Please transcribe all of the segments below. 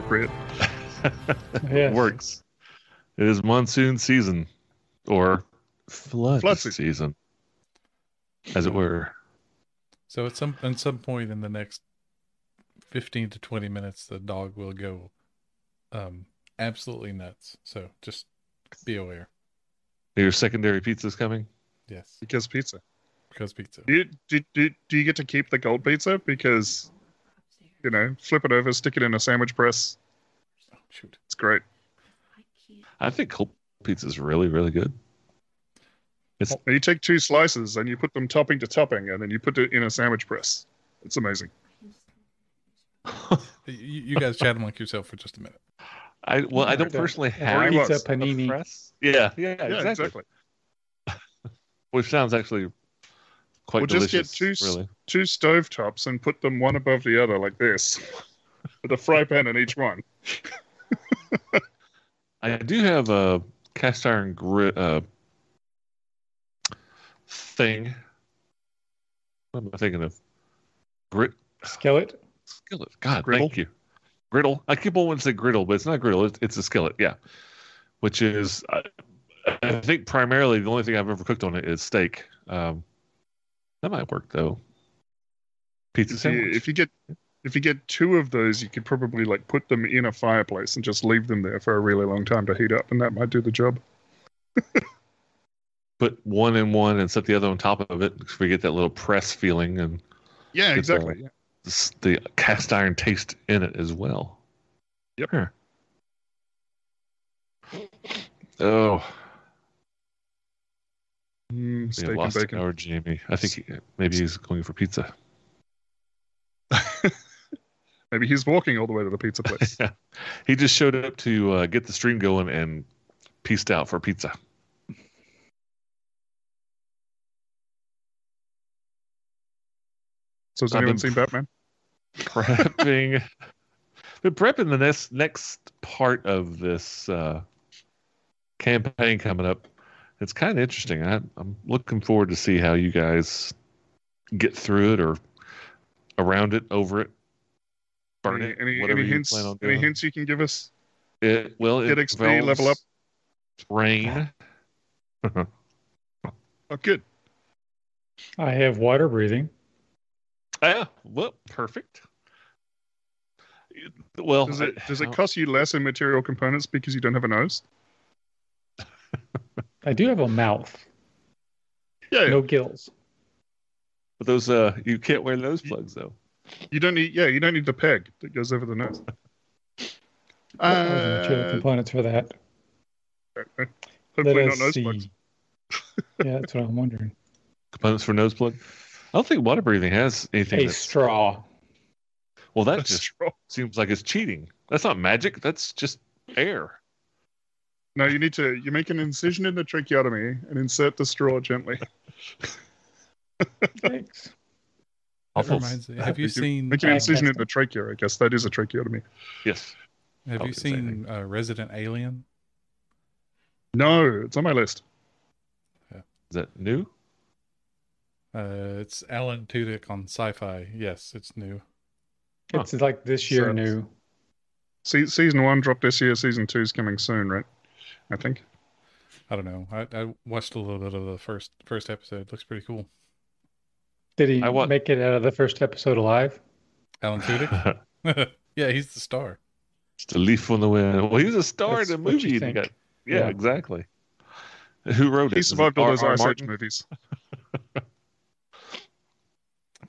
felt appropriate. Yes. Works. It is monsoon season, or flood, Flood season. season, as it were. So at some at some point in the next fifteen to twenty minutes, the dog will go um absolutely nuts. So just be aware. Your secondary pizza's coming. Yes, Because pizza. because pizza. Do you, do, do, do you get to keep the gold pizza? Because, you know, flip it over, stick it in a sandwich press. Oh, shoot. It's great. I think cold pizza is really, really good. It's And you take two slices and you put them topping to topping, and then you put it in a sandwich press. It's amazing. You, you guys chat among yourself for just a minute. I well, I don't The- personally have Already pizza a panini. press. Yeah, yeah, Yeah, exactly. exactly. Which sounds actually quite We'll just get delicious. two really. Two stove tops and put them one above the other like this, with a fry pan in each one. I do have a cast iron grit uh, thing. What am I thinking of? Grit Skillet. skillet. God, Griddle? thank you. Griddle. I keep on wanting to say griddle, but it's not griddle. It's, it's a skillet. Yeah, which is I, I think primarily the only thing I've ever cooked on it is steak. Um, that might work though. Pizza If you, sandwich. if you get if you get two of those, you could probably like put them in a fireplace and just leave them there for a really long time to heat up, and that might do the job. Put one in one and set the other on top of it. because we get that little press feeling and Yeah, exactly. the- s- the cast iron taste in it as well. Yep. Huh. Oh, Mm, steak and bacon. our Jamie. I think he, maybe he's going for pizza. Maybe he's walking all the way to the pizza place. he just showed up to uh, get the stream going and pieced out for pizza. So has I've anyone seen Batman? Prepping, been prepping the next next part of this uh, campaign coming up. It's kind of interesting. I, I'm looking forward to see how you guys get through it or around it, over it, burn any, it, any, whatever any you hints? plan on Any hints you can give us? It, well, it Get XP, level up. Rain. Oh, good. I have water breathing. Yeah, well, perfect. Well, Does it I- does it cost you less in material components because you don't have a nose? I do have a mouth, Yeah, yeah. no gills. But those uh, you can't wear nose plugs though. you don't need. Yeah, you don't need the peg that goes over the nose. What the Uh, components for that. Let hopefully not us nose see. plugs. yeah, that's what I'm wondering. Components for nose plug. I don't think water breathing has anything. A that's- straw. well, that That's just straw. seems like it's cheating. That's not magic. That's just air. No, you need to. You make an incision in the tracheotomy and insert the straw gently. Thanks. That reminds me. Have you seen Make an incision in the trachea. I guess that is a tracheotomy. Yes. Have you was gonna say seen uh, Resident Alien? No, it's on my list. Is that new? Uh, it's Alan Tudyk on Syfy. Yes, it's new. Huh. It's like this year So- new. Se- season one dropped this year. Season two is coming soon, right? I think. I don't know. I, I watched a little bit of the first first episode. looks pretty cool. Did he I wa- make it out of the first episode alive? Alan Tudyk. yeah, he's the star. Just a leaf on the wind. Well, he was a star That's in a what you movie. think. Got, yeah, Yeah. exactly. Who wrote it? He Is it survived all R. those R. Ice Age movies.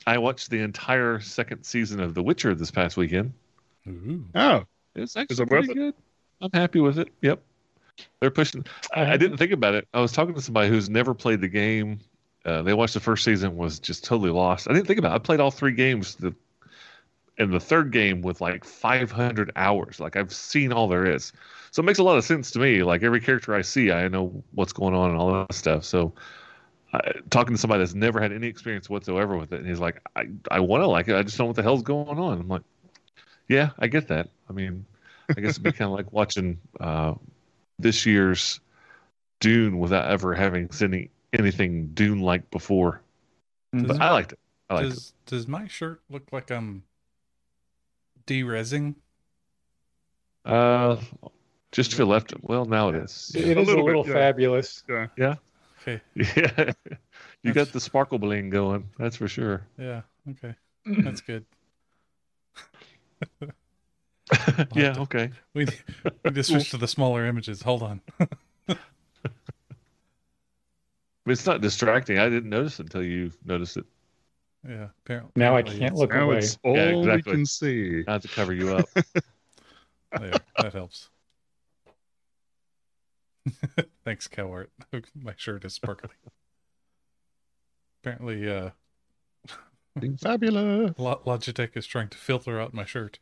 I watched the entire second season of The Witcher this past weekend. Ooh. Oh, It's Is actually it pretty good. I'm happy with it. Yep. They're pushing. I, I didn't think about it. I was talking to somebody who's never played the game. Uh, they watched the first season, was just totally lost. I didn't think about. it. I played all three games. The and the third game with like 500 hours. Like I've seen all there is. So it makes a lot of sense to me. Like every character I see, I know what's going on and all that stuff. So talking to somebody that's never had any experience whatsoever with it, and he's like, I I want to like it. I just don't know what the hell's going on. I'm like, yeah, I get that. I mean, I guess it'd be kind of like watching uh, this year's Dune without ever having seen any, anything Dune like before. Mhm. But I liked it. I liked it. Does does my shirt look like I'm derezzing? Uh, just to the left. Well, now it is. It Yeah. is A a little little, bit, yeah. fabulous. Okay. yeah. You got the sparkle bling going. That's for sure. Yeah. Okay. That's good. yeah. Okay. We need, we need to switch to the smaller images. Hold on. It's not distracting. I didn't notice until you noticed it. Yeah. Apparently. Now I can't it's- look Now away. it's all Yeah, we can see. Not to cover you up. Yeah, that helps. Thanks, Cowart. My shirt is sparkly. Apparently, uh, Fabulous. Logitech is trying to filter out my shirt.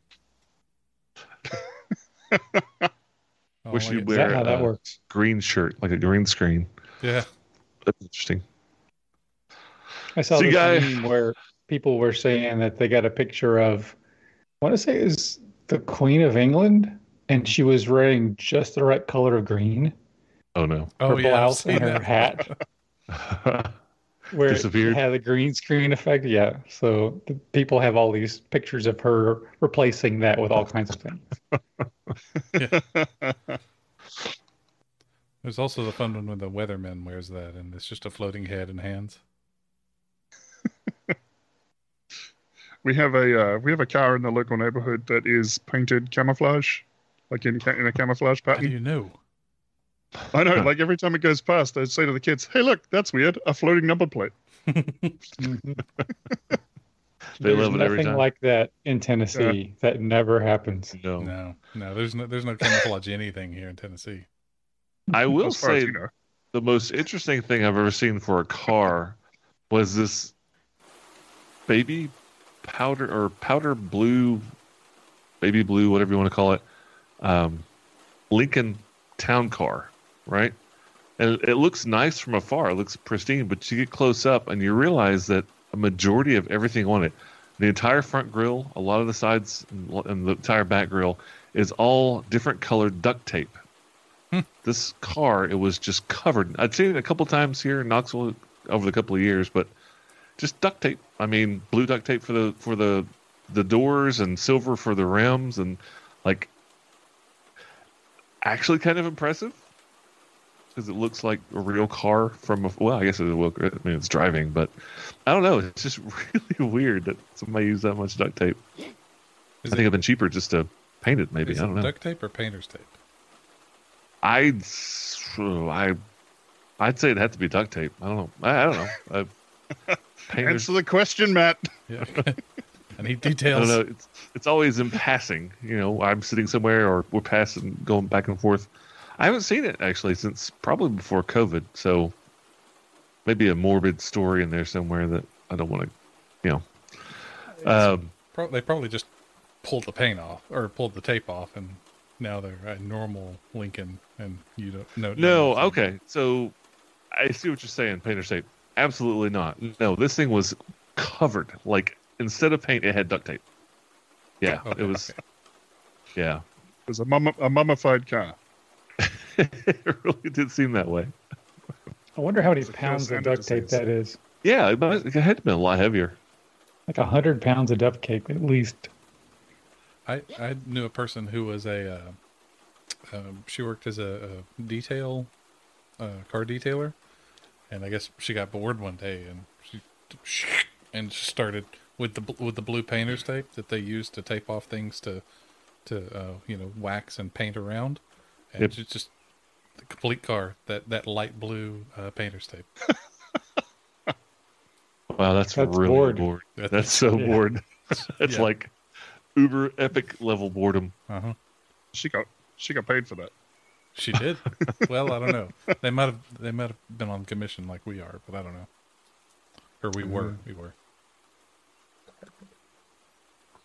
Oh, Wish look you'd at- wear that how that uh, works? green shirt, like a green screen. Yeah. That's interesting. I saw So this guy- meme where people were saying that they got a picture of, I want to say is the Queen of England, and she was wearing just the right color of green, Oh no. Oh her yeah. I've blouse and seen her that. hat, where Disappeared. it had a green screen effect. Yeah, so the people have all these pictures of her replacing that with all kinds of things. There's also the fun one when the weatherman wears that, and it's just a floating head and hands. we have a uh, we have a car in the local neighborhood that is painted camouflage, like in in a camouflage How do pattern. you know? I know. Like every time it goes past, I say to the kids, "Hey, look, that's weird. A floating number plate." They There's love it every nothing time. like that in Tennessee. That never happens. no. No, no. There's no there's no camouflage anything here in Tennessee. I will as far as say you know. the most interesting thing I've ever seen for a car was this baby powder or powder blue, baby blue, whatever you want to call it, um, Lincoln Town Car, right? And it looks nice from afar. It looks pristine, but you get close up and you realize that a majority of everything on it, the entire front grille, a lot of the sides, and and the entire back grille, is all different colored duct tape. This car, it was just covered. I'd seen it a couple times here in Knoxville over the couple of years, but just duct tape. I mean, blue duct tape for the for the the doors and silver for the rims and like actually kind of impressive because it looks like a real car from a well, I guess it will. I mean, it's driving, but I don't know. It's just really weird that somebody used that much duct tape. Is I it, think it'd been cheaper just to paint it. Maybe I don't know. duct tape or painter's tape? I'd I I'd say it had to be duct tape. I don't know. I, I don't know. Painters, Answer the question, Matt. Yeah. I need I details. don't know. It's it's always in passing. You know, I'm sitting somewhere or we're passing, going back and forth. I haven't seen it actually since probably before COVID. So maybe a morbid story in there somewhere that I don't want to, you know. Um, Pro- they probably just pulled the paint off or pulled the tape off, and now they're a normal Lincoln, and you don't know. No, nothing. okay. So I see what you're saying, painter's tape. Absolutely not. No, this thing was covered. Like instead of paint, it had duct tape. Yeah, Okay, it was. okay. Yeah, It was a, mummi- a mummified car. it really did seem that way. I wonder how many pounds of duct tape that is. Yeah, it, might, it had to been a lot heavier. Like a hundred pounds of duct tape at least. I I knew a person who was a. Uh, um, she worked as a, a detail, uh, car detailer, and I guess she got bored one day and she and just started with the with the blue painter's tape that they use to tape off things to to uh, you know wax and paint around, and Yep. just, just the complete car that that light blue uh, painter's tape. Wow, that's, That's really bored. bored. That's so Yeah. bored. it's Yeah. like uber epic level boredom. Uh huh. She got she got paid for that. She did. well, I don't know. They might have they might have been on commission like we are, but I don't know. Or we were. We were.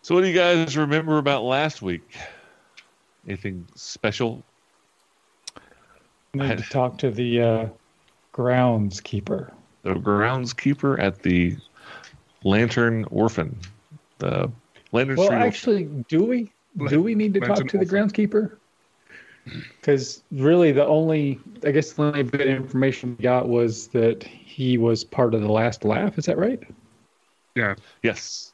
So, what do you guys remember about last week? Anything special? I Need to talk to the uh, groundskeeper. The groundskeeper at the Lantern Orphan, the Lantern Well, Street. Actually, do we? Do we need to talk to the groundskeeper? Because really, the only, I guess, the only bit of information we got was that he was part of the last laugh. Is that right? Yeah, Yes.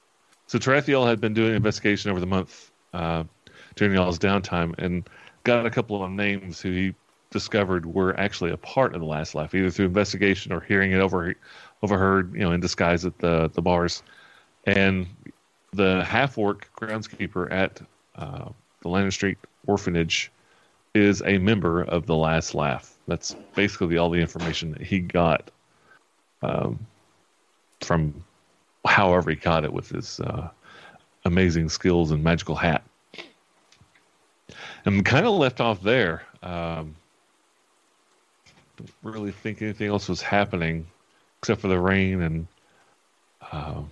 So Tarathiel had been doing an investigation over the month uh, during y'all's downtime and got a couple of names who he discovered were actually a part of the last laugh, either through investigation or hearing it over overheard, you know, in disguise at the the bars. And the half orc groundskeeper at uh, the Lantern Street Orphanage is a member of the Last Laugh. That's basically all the information that he got um, from however he got it with his uh, amazing skills and magical hat. I'm kind of left off there. Um, don't really think anything else was happening except for the rain and uh,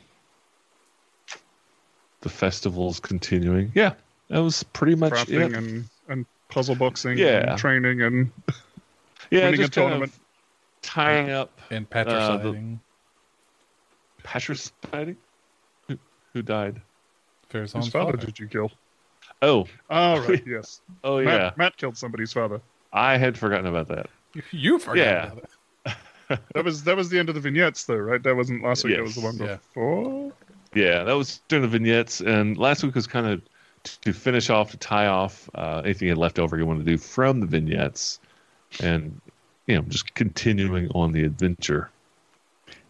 the festivals continuing. Yeah, that was pretty much Crafting it. and, and puzzle boxing Yeah. and training and yeah, winning a just kind tournament. of tying up And Uh, the- Who, who died? Farazan's whose father father. did you kill? Oh, Oh, right, yes. oh Matt, yeah. Matt killed somebody's father. I had forgotten about that. You forgot Yeah. about it. That was that was the end of the vignettes, though, right? That wasn't last week. That was the Yes. one Yeah. before. Yeah, that was during the vignettes, and last week was kind of to finish off, to tie off uh, anything you had left over you wanted to do from the vignettes, and you know, just continuing on the adventure.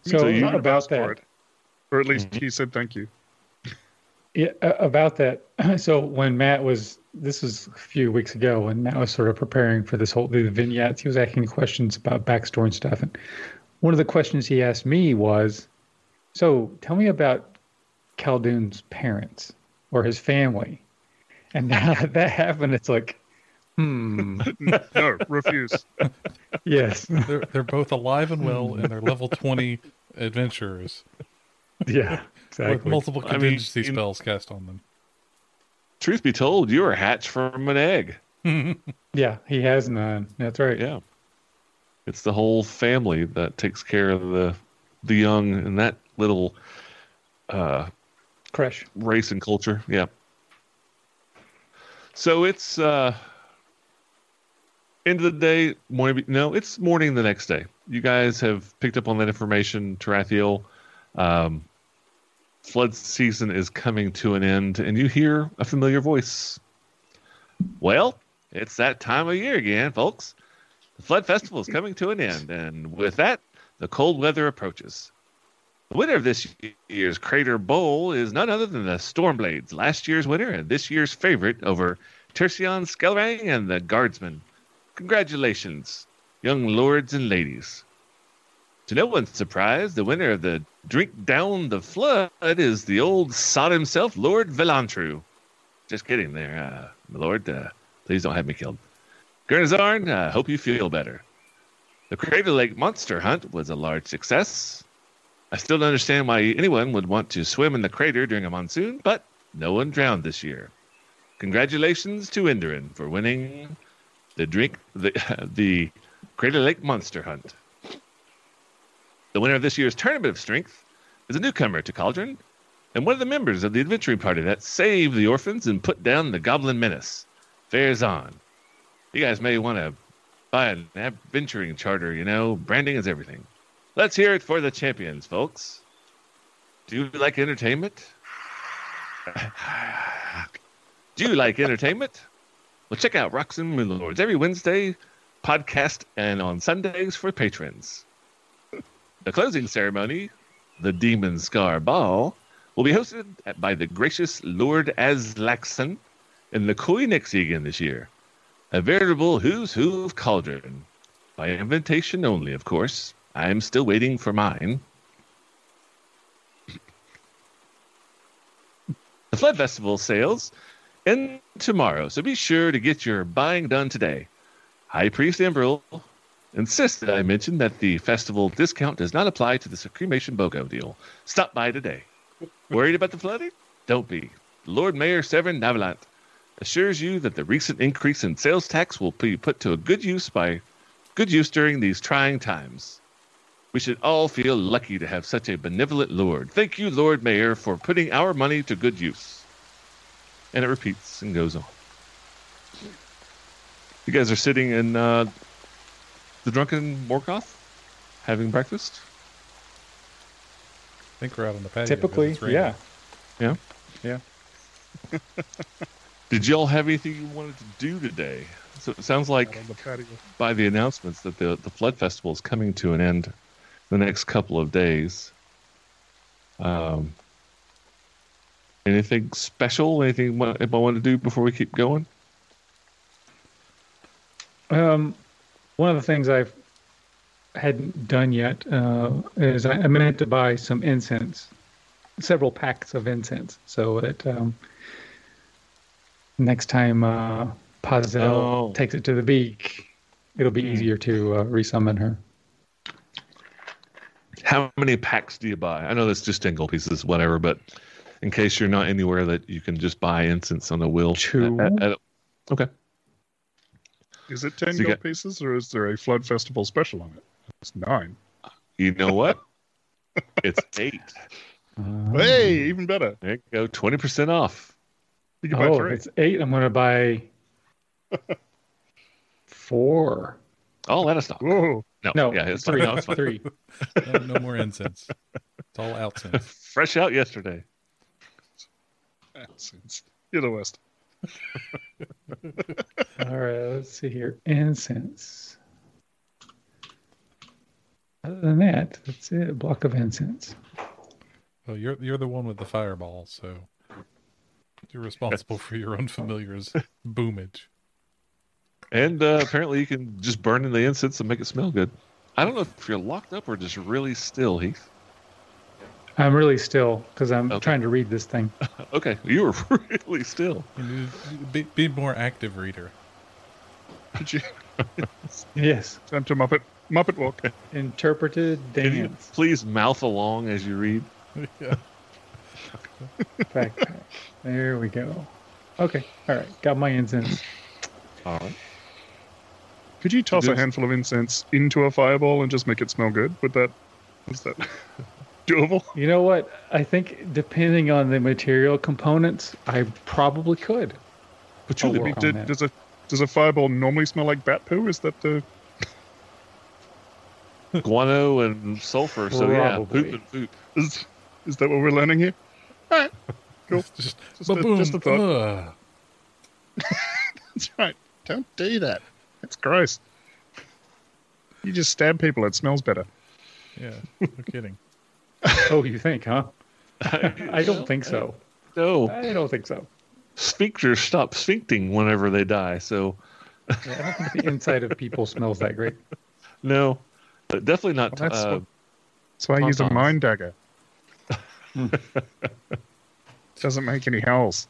So, So you- about for that, it. or at least Mhm. he said thank you. Yeah, a- about that. So when Matt was, this was a few weeks ago, when Matt was sort of preparing for this whole the vignettes, he was asking questions about backstory and stuff. And one of the questions he asked me was, "So tell me about Khaldun's parents or his family." And now that, that happened. It's like, hmm, No, refuse. yes, They're they're both alive and well, and they're level twenty adventurers yeah, with exactly. multiple I mean, contingency in- spells cast on them. Truth be told, you were hatched from an egg. Yeah, he has none. That's right. Yeah, it's the whole family that takes care of the the young and that little uh, Crush. race and culture. Yeah. So it's uh end of the day, morning. No, it's morning the next day. You guys have picked up on that information, Tarathiel. Um, flood season is coming to an end, and you hear a familiar voice. Well, it's that time of year again, folks. The flood festival is coming to an end, and with that, the cold weather approaches. Winner of this year's Crater Bowl is none other than the Stormblades, last year's winner and this year's favorite over Tercion Skelrang and the Guardsmen. Congratulations, young lords and ladies. To no one's surprise, the winner of the Drink Down the Flood is the old sod himself, Lord Vhalantru. Just kidding there, uh, my lord. Uh, please don't have me killed. Gurnazarn, I hope you feel better. The Crater Lake Monster Hunt was a large success. I still don't understand why anyone would want to swim in the crater during a monsoon, but no one drowned this year. Congratulations to Enderin for winning the drink the the Crater Lake Monster Hunt. The winner of this year's Tournament of Strength is a newcomer to Cauldron and one of the members of the adventuring party that saved the orphans and put down the Goblin Menace. Fares on. You guys may want to buy an adventuring charter, you know, branding is everything. Let's hear it for the champions, folks. Do you like entertainment? Do you like entertainment? Well, check out Rocks and Moonlords every Wednesday podcast and on Sundays for patrons. The closing ceremony, the Demon Scar Ball, will be hosted by the gracious Lord Aslaxon in the Koenigseggen this year. A veritable who's who of Cauldron. By invitation only, of course. I'm still waiting for mine. the Flood Festival sales end tomorrow, so be sure to get your buying done today. High Priest Embril insists that I mention that the festival discount does not apply to the cremation BOGO deal. Stop by today. Worried about the flooding? Don't be. Lord Mayor Severin Navalant assures you that the recent increase in sales tax will be put to a good use by good use during these trying times. We should all feel lucky to have such a benevolent Lord. Thank you, Lord Mayor, for putting our money to good use. And it repeats and goes on. You guys are sitting in uh, the drunken Morkoth having breakfast. I think we're out on the patio. 'cause Typically, yeah. Yeah. Yeah. Did y'all have anything you wanted to do today? So it sounds like the by the announcements that the the flood festival is coming to an end the next couple of days. Um, anything special? Anything if I want to do before we keep going? Um, one of the things I've hadn't done yet uh, is I, I meant to buy some incense, several packs of incense, so that um, next time uh, Pazel Oh. takes it to the beak, it'll be easier to uh, resummon her. How many packs do you buy? I know that's just in gold pieces, whatever, but in case you're not anywhere that you can just buy incense on the wheel. Two. At- at- okay. Is it 10 So gold got- pieces or is there a Flood Festival special on it? It's nine. You know what? it's eight. Uh, Hey, even better. There you go. 20% off. You can buy oh, if it's eight. I'm going to buy four. Oh, let us know. Whoa. No, No, yeah, it's three. fine. No, it's fine. three. No, no more incense. It's all outcense. Fresh out yesterday. Incense. You're the worst. All right, let's see here. Incense. Other than that, that's it. A block of incense. Well, you're you're the one with the fireball, so you're responsible for your own familiar's boomage. And uh, apparently, you can just burn in the incense and make it smell good. I don't know if you're locked up or just really still, Heath. I'm really still because I'm Okay. trying to read this thing. Okay, you were really still. You need to be, be more active reader. Could you Yes, time to Muppet Muppet walk? interpreted Can you dance please mouth along as you read? yeah. backpack. There we go. Okay, all right. Got my incense. All right. Could you toss a handful of incense into a fireball and just make it smell good? Would that is that doable? You know what? I think depending on the material components, I probably could. But I'll surely, oh, did, does a does a fireball normally smell like bat poo? Is that the Guano and sulfur. So yeah, poop and poop. is is that what we're learning here? All right, cool. Just, Just a, just a thought. Uh. Ugh. That's right. Don't do that. That's gross. You just stab people. It smells better. Yeah, no kidding. Oh, you think, huh? I don't think so. No, I don't think so. Sphincters stop sphincting whenever they die. So Yeah, I don't think the inside of people smells that great. no, but definitely not. Well, that's uh, what- So I use a Tauntaun's. mind dagger. Doesn't make any howls.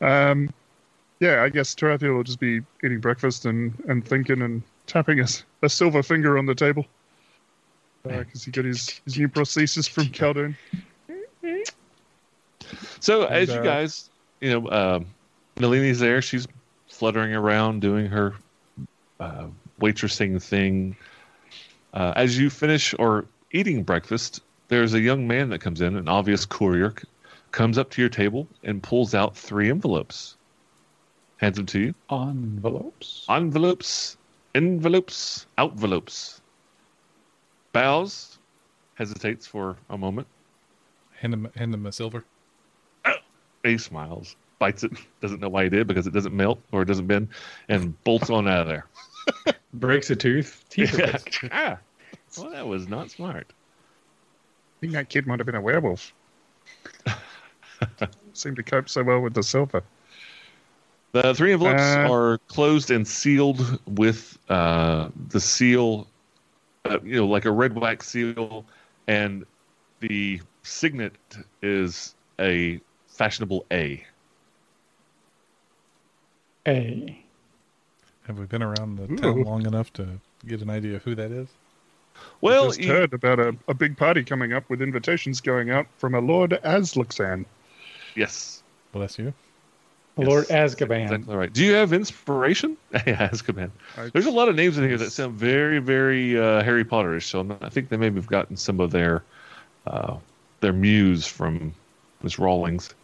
Um, yeah, I guess Tarathiel will just be eating breakfast and, and thinking and tapping his, a silver finger on the table. Because he got his, his new prosthesis from Khaldun. So And, as you uh, guys, you know, um, Nalini's there. She's fluttering around doing her uh, waitressing thing. Uh, as you finish or eating breakfast, there's a young man that comes in, an obvious courier, c- comes up to your table and pulls out three envelopes. Hands them to you. Envelopes. Envelopes, envelopes, envelopes. Bows, hesitates for a moment. Hand him, hand him a silver. He smiles, bites it, doesn't know why he did because it doesn't melt or it doesn't bend, and bolts on out of there. Breaks a tooth. Teeth missed. ah, well, that was not smart. I think that kid might have been a werewolf. Seemed to cope so well with the silver. The three envelopes Uh, are closed and sealed with uh, the seal, uh, you know, like a red wax seal, and the signet is a fashionable A. A. Have we been around the town long enough to get an idea of who that is? Well, just you- heard about a, a big party coming up with invitations going out from a Lord Aslaxon. yes, Bless you. Lord Yes, Azkaban. Exactly right. Do you have inspiration? yeah, Azkaban. There's a lot of names in here that sound very, very uh, Harry Potterish. So I'm not- I think they maybe have gotten some of their uh, their muse from Miss Rawlings.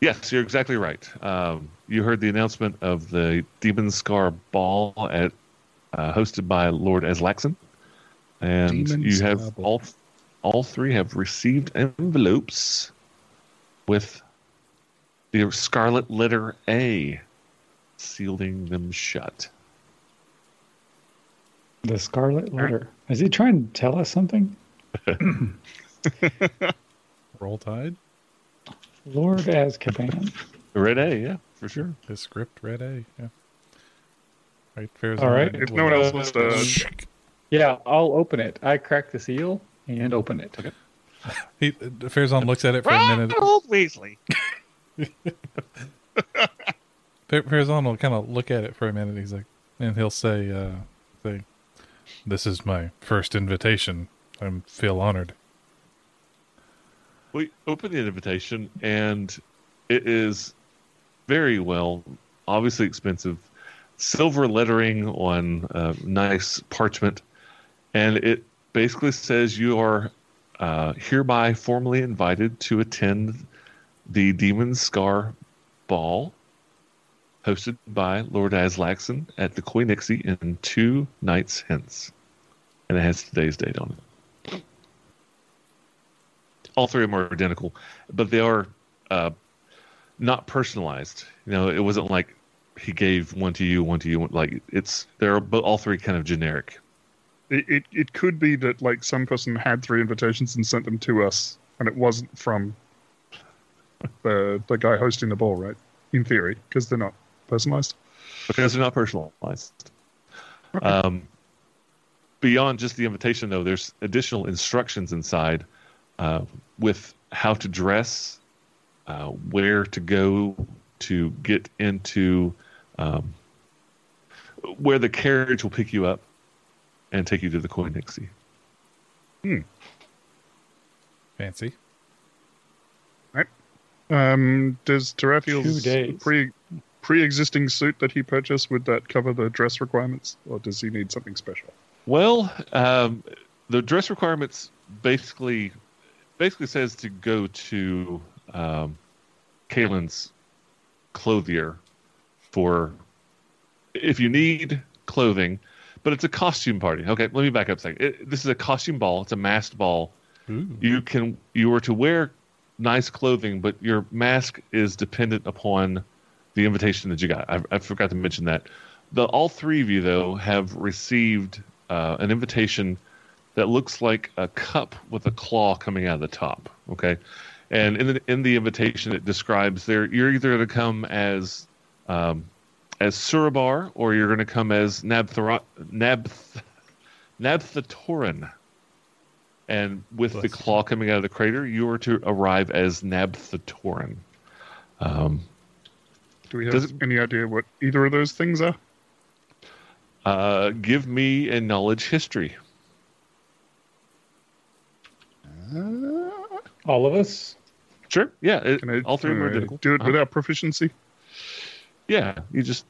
Yes, you're exactly right. Um, you heard the announcement of the Demon Scar Ball at uh, hosted by Lord Aslaxon, and Demon you have Ball. all all three have received envelopes with the scarlet letter A, sealing them shut. The Scarlet Letter. Is he trying to tell us something? Roll Tide. Lord Azkaban. The red A, yeah, for sure. His script Red A. Yeah. Right. Fair's All right. If no one else wants to, uh, Yeah, I'll open it. I crack the seal and open it. Okay. He uh, Fairzon looks at it for a minute. Ronald Weasley. Fa- will kind of look at it for a minute. He's like, and he'll say, uh, "Say, this is my first invitation. I feel honored." We open the invitation, and it is very well, obviously expensive, silver lettering on uh, nice parchment, and it basically says you are uh, hereby formally invited to attend the Demon Scar Ball, hosted by Lord Aslaxon at the Koi Nixie in two nights hence, and it has today's date on it all three of them are identical, but they are uh, not personalized. You know, it wasn't like he gave one to you, one to you. Like it's they're all three kind of generic. it, it, it could be that like some person had three invitations and sent them to us, and it wasn't from the the guy hosting the ball, right? In theory, because they're not personalized. because they're not personalized. Um, beyond just the invitation, though, there's additional instructions inside uh, with how to dress, uh, where to go to get into, um, where the carriage will pick you up and take you to the Koi Nixie. Fancy. Um, does Two Tarathiel's pre pre-existing suit that he purchased would that cover the dress requirements, or does he need something special? Well, um, the dress requirements basically basically says to go to um, Kalen's clothier for if you need clothing, but it's a costume party. Okay, let me back up a second. It, this is a costume ball. It's a masked ball. Ooh. You can you were to wear nice clothing, but your mask is dependent upon the invitation that you got. I, I forgot to mention that. The all three of you though have received uh, an invitation that looks like a cup with a claw coming out of the top. Okay, and in the in the invitation it describes there you're either going to come as um, as Surabar or you're going to come as Nabthara- Nabth Nabthatoran. And with the Bless you. claw coming out of the crater, you are to arrive as Nabthatoran. Um, Do we have Does it- any idea what either of those things are? uh, give me a knowledge history. All of us? Sure. Yeah. It, Can I, all three of them are I identical. do it Uh-huh. without proficiency? Yeah. You just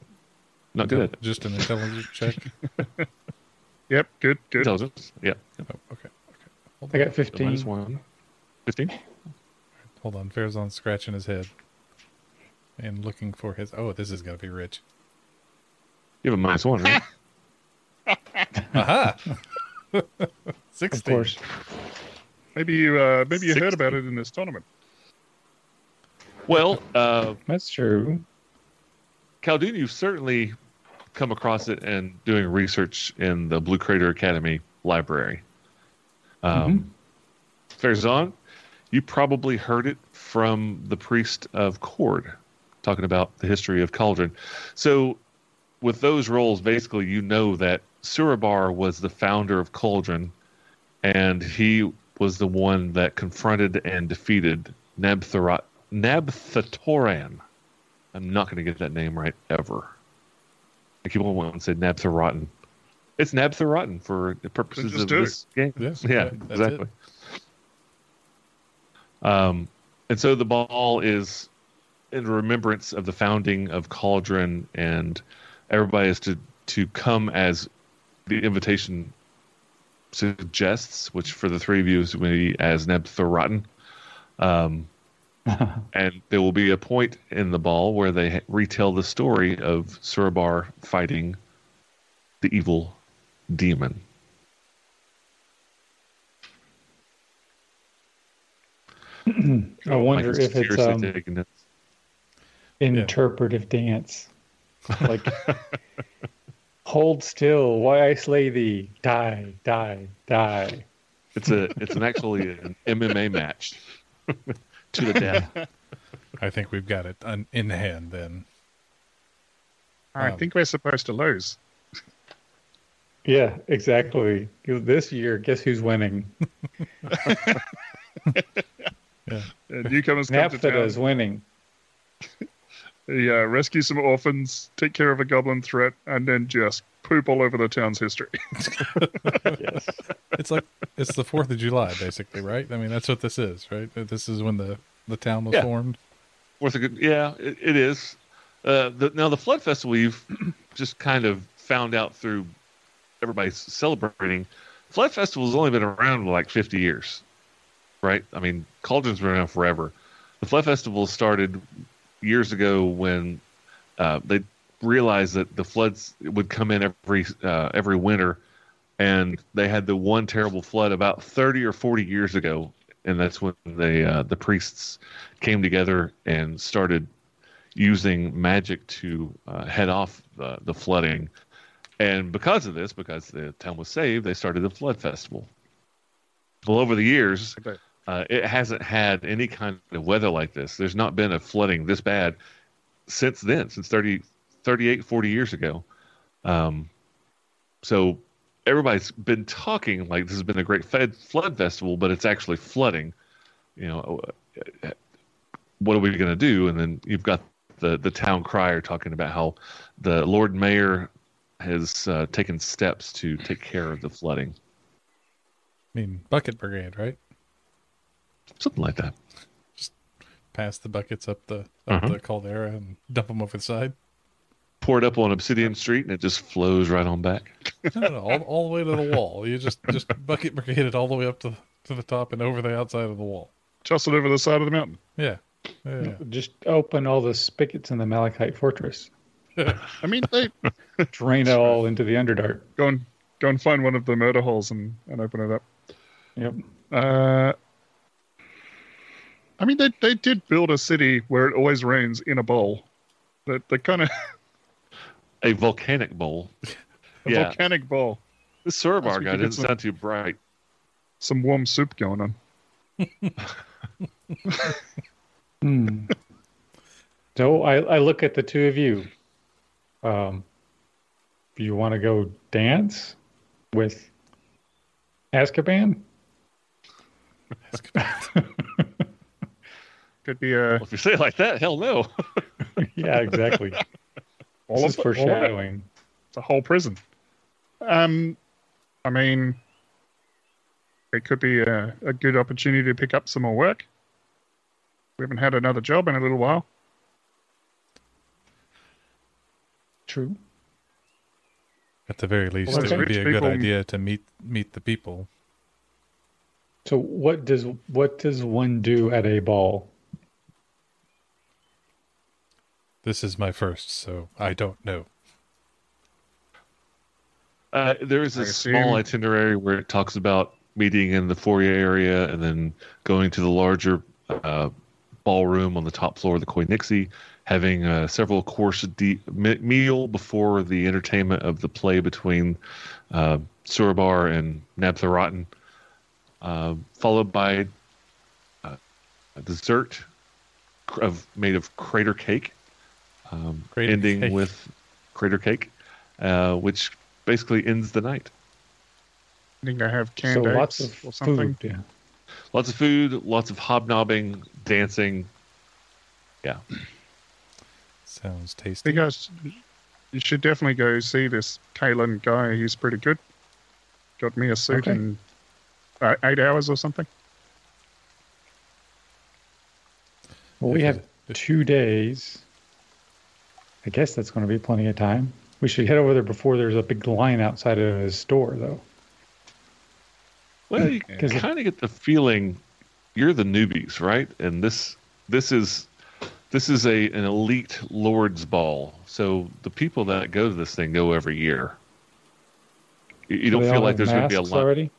not good. Just an intelligence check. Yep, good, good. Intelligence. Yeah. Oh, okay. Okay. Hold I got 15. minus one. 15. Hold on. Fairzon's scratching his head and looking for his. Oh, this is gonna be rich. You have a minus one, right? Aha. Of Sixteen. course. Maybe you, uh, maybe you heard about it in this tournament. well, uh, That's true. Khaldun, you've certainly come across it and doing research in the Blue Crater Academy library. Um, Fairzon, you probably heard it from the priest of Kord talking about the history of Cauldron. So, with those roles, basically, you know that Surabar was the founder of Cauldron, and he was the one that confronted and defeated Nabtharat- Nabthatoran. I'm not going to get that name right ever. I keep on wanting to say Nabtharotten. It's Nabtharotten for the purposes of do it. this game. Yes, Yeah, right, exactly. Um, and so the ball is in remembrance of the founding of Cauldron, and everybody is to to come as the invitation suggests, which for the three of you is going to be as Nabtharotten. Um, and there will be a point in the ball where they retell the story of Surabar fighting the evil demon. I wonder Mike is if it's um, taking it. interpretive dance. Like, hold still, why I slay thee, die, die, die. It's a it's an actually an MMA match to the death. I think we've got it in hand then. I Um, think we're supposed to lose. Yeah, exactly. This year, guess who's winning? Uh, newcomers come to Naphtha town. is winning. Yeah, rescue some orphans, take care of a goblin threat, and then just poop all over the town's history. Yes. It's like it's the Fourth of July, basically, right? I mean, that's what this is, right? This is when the the town was Yeah. formed. Worth a good, yeah, it, it is. Uh, the, now the Flood Festival we've just kind of found out through everybody's celebrating. Flood Festival has only been around like 50 years, right? I mean, Cauldron's been around forever. The Flood Festival started years ago when uh, they realized that the floods would come in every uh, every winter, and they had the one terrible flood about 30 or 40 years ago, and that's when they uh, the priests came together and started using magic to uh, head off the, the flooding. And because of this, because the town was saved, they started the Flood Festival. Well, over the years, uh, it hasn't had any kind of weather like this. There's not been a flooding this bad since then, since 30, 38, 40 years ago. Um, so everybody's been talking like this has been a great fed flood festival, but it's actually flooding. You know, uh, what are we going to do? And then you've got the the town crier talking about how the Lord Mayor has uh, taken steps to take care of the flooding, I mean, bucket brigade, right? something like that. Just pass the buckets up the up Uh-huh. the caldera and dump them over the side. Pour it up on Obsidian Street, and it just flows right on back. No, no, no, all, all the way to the wall. You just just bucket brigade it all the way up to to the top and over the outside of the wall. Toss it over the side of the mountain. Yeah, yeah. Just open all the spigots in the Malachite fortress. I mean, they Drain it all into the Underdark. go and go and find one of the murder holes and, and open it up. Yep. Uh, I mean, they they did build a city where it always rains in a bowl. That they kind of A volcanic bowl. a Yeah. volcanic bowl. This Guess Surbar guy could get doesn't sound too bright. Some warm soup going on. Hmm. so I, I look at the two of you. Um, do you want to go dance with Azkaban? Could be a Well, if you say it like that, hell no. yeah, exactly. all this is of it- all foreshadowing. It's a whole prison. Um, I mean, it could be a, a good opportunity to pick up some more work. We haven't had another job in a little while. True. At the very least, Well, it would be a Rich good people- idea to meet meet the people. So what does what does one do at a ball? This is my first, so I don't know. Uh, there is I a small assume- itinerary where it talks about meeting in the foyer area and then going to the larger uh, ballroom on the top floor of the Koinixie, having uh, several course de- me- meal before the entertainment of the play between uh, Surabar and Nabtharotten, uh, followed by uh, a dessert cr- of made of crater cake, um, Crater ending cake. with crater cake, uh, which basically ends the night. I think I have So lots of or something. food. Yeah. Lots of food, lots of hobnobbing, dancing. Yeah. Sounds You tasty. guys, you should definitely go see this Kalen guy. He's pretty good. Got me a suit Okay. in uh, eight hours or something. Well, we have two days. I guess that's going to be plenty of time. We should head over there before there's a big line outside of his store, though. Well, you Yeah. kind of get the feeling you're the newbies, right? And this this is this is a an elite lord's ball. So the people that go to this thing go every year. You, you Do don't feel like there's going to be a masks line. already.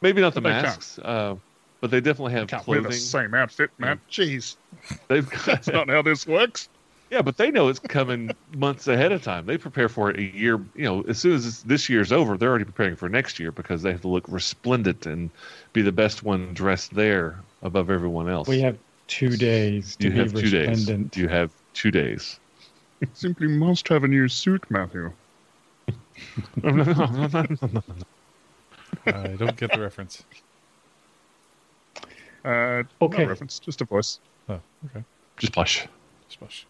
Maybe not the they masks, uh, but they definitely have Can't wear clothing. the same outfit, man. Jeez, They've got that's not how this works. Yeah, but they know it's coming months ahead of time. They prepare for it a year. You know, as soon as this year's over, they're already preparing for next year because they have to look resplendent and be the best one dressed there above everyone else. We have two days to you be have two days. resplendent. You have two days. You simply must have a new suit, Matthew. I don't get the reference. Uh, Okay. No reference, just a voice. Oh, okay. Just plush. Splash.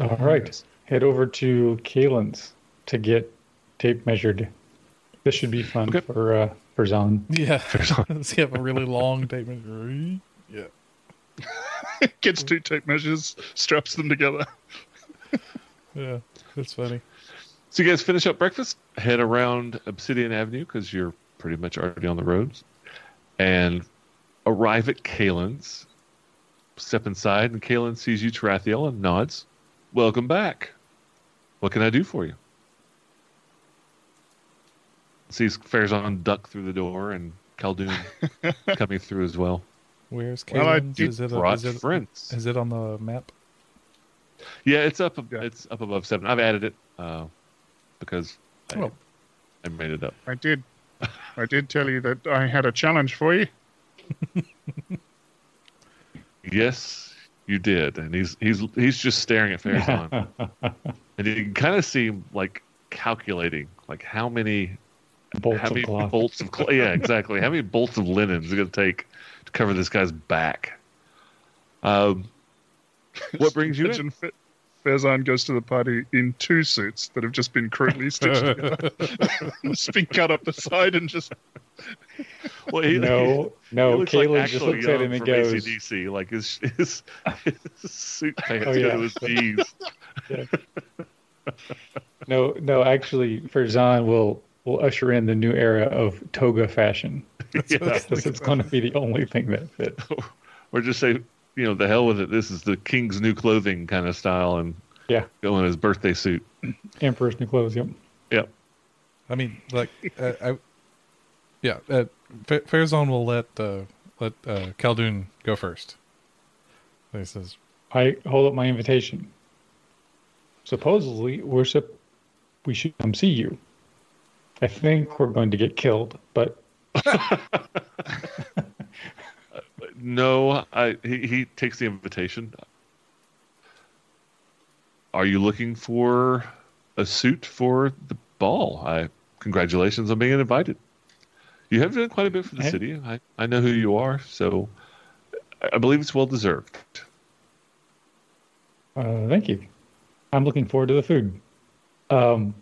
All right. Head over to Kalen's to get tape measured. This should be fun Okay. for uh, for Zon. Yeah. Does he have a really long tape measure? Yeah. Gets two tape measures, straps them together. Yeah. That's funny. So you guys finish up breakfast, head around Obsidian Avenue because you're pretty much already on the roads, and arrive at Kalen's. Step inside, and Kalen sees you, Tarathiel, and nods. Welcome back. What can I do for you? Sees Farazan duck through the door and Khaldun coming through as well. Where's Well, I did is it, a, Brought is, it, friends. is it on the map? Yeah, it's up. Yeah. It's up above seven. I've added it uh, because I, Oh. I made it up. I did. I did tell you that I had a challenge for you. Yes, you did, and he's he's he's just staring at Farazan, and you can kind of see him like calculating, like how many Bolts how of many cloth. bolts of cl- yeah, exactly. How many bolts of linen is it going to take to cover this guy's back? Um, what brings you in? Imagine Fe- Farazan goes to the party in two suits that have just been crudely stitched together. just been cut up the side and just Well, he, no, he no. looks like just Axel looks at him and goes, AC/DC, like his his, his suit pants Oh, go yeah. to his knees. "No, no. Actually, Farazan will will usher in the new era of toga fashion. yeah. Because it's going to be the only thing that fits. or just say, you know, the hell with it. This is the king's new clothing kind of style, and Yeah. go in his birthday suit. Emperor's new clothes. Yep. Yep. I mean, like, uh, I, yeah, uh, Fa- Farazan will let uh, let uh, Khaldun go first. He says, I hold up my invitation. Supposedly, we're sup- we should come see you. I think we're going to get killed, but No, I he, he takes the invitation. Are you looking for a suit for the ball? I congratulations on being invited. You have done quite a bit for the Hey. city. I, I know who you are, so I- I believe it's well deserved. uh, thank you. I'm looking forward to the food. Um,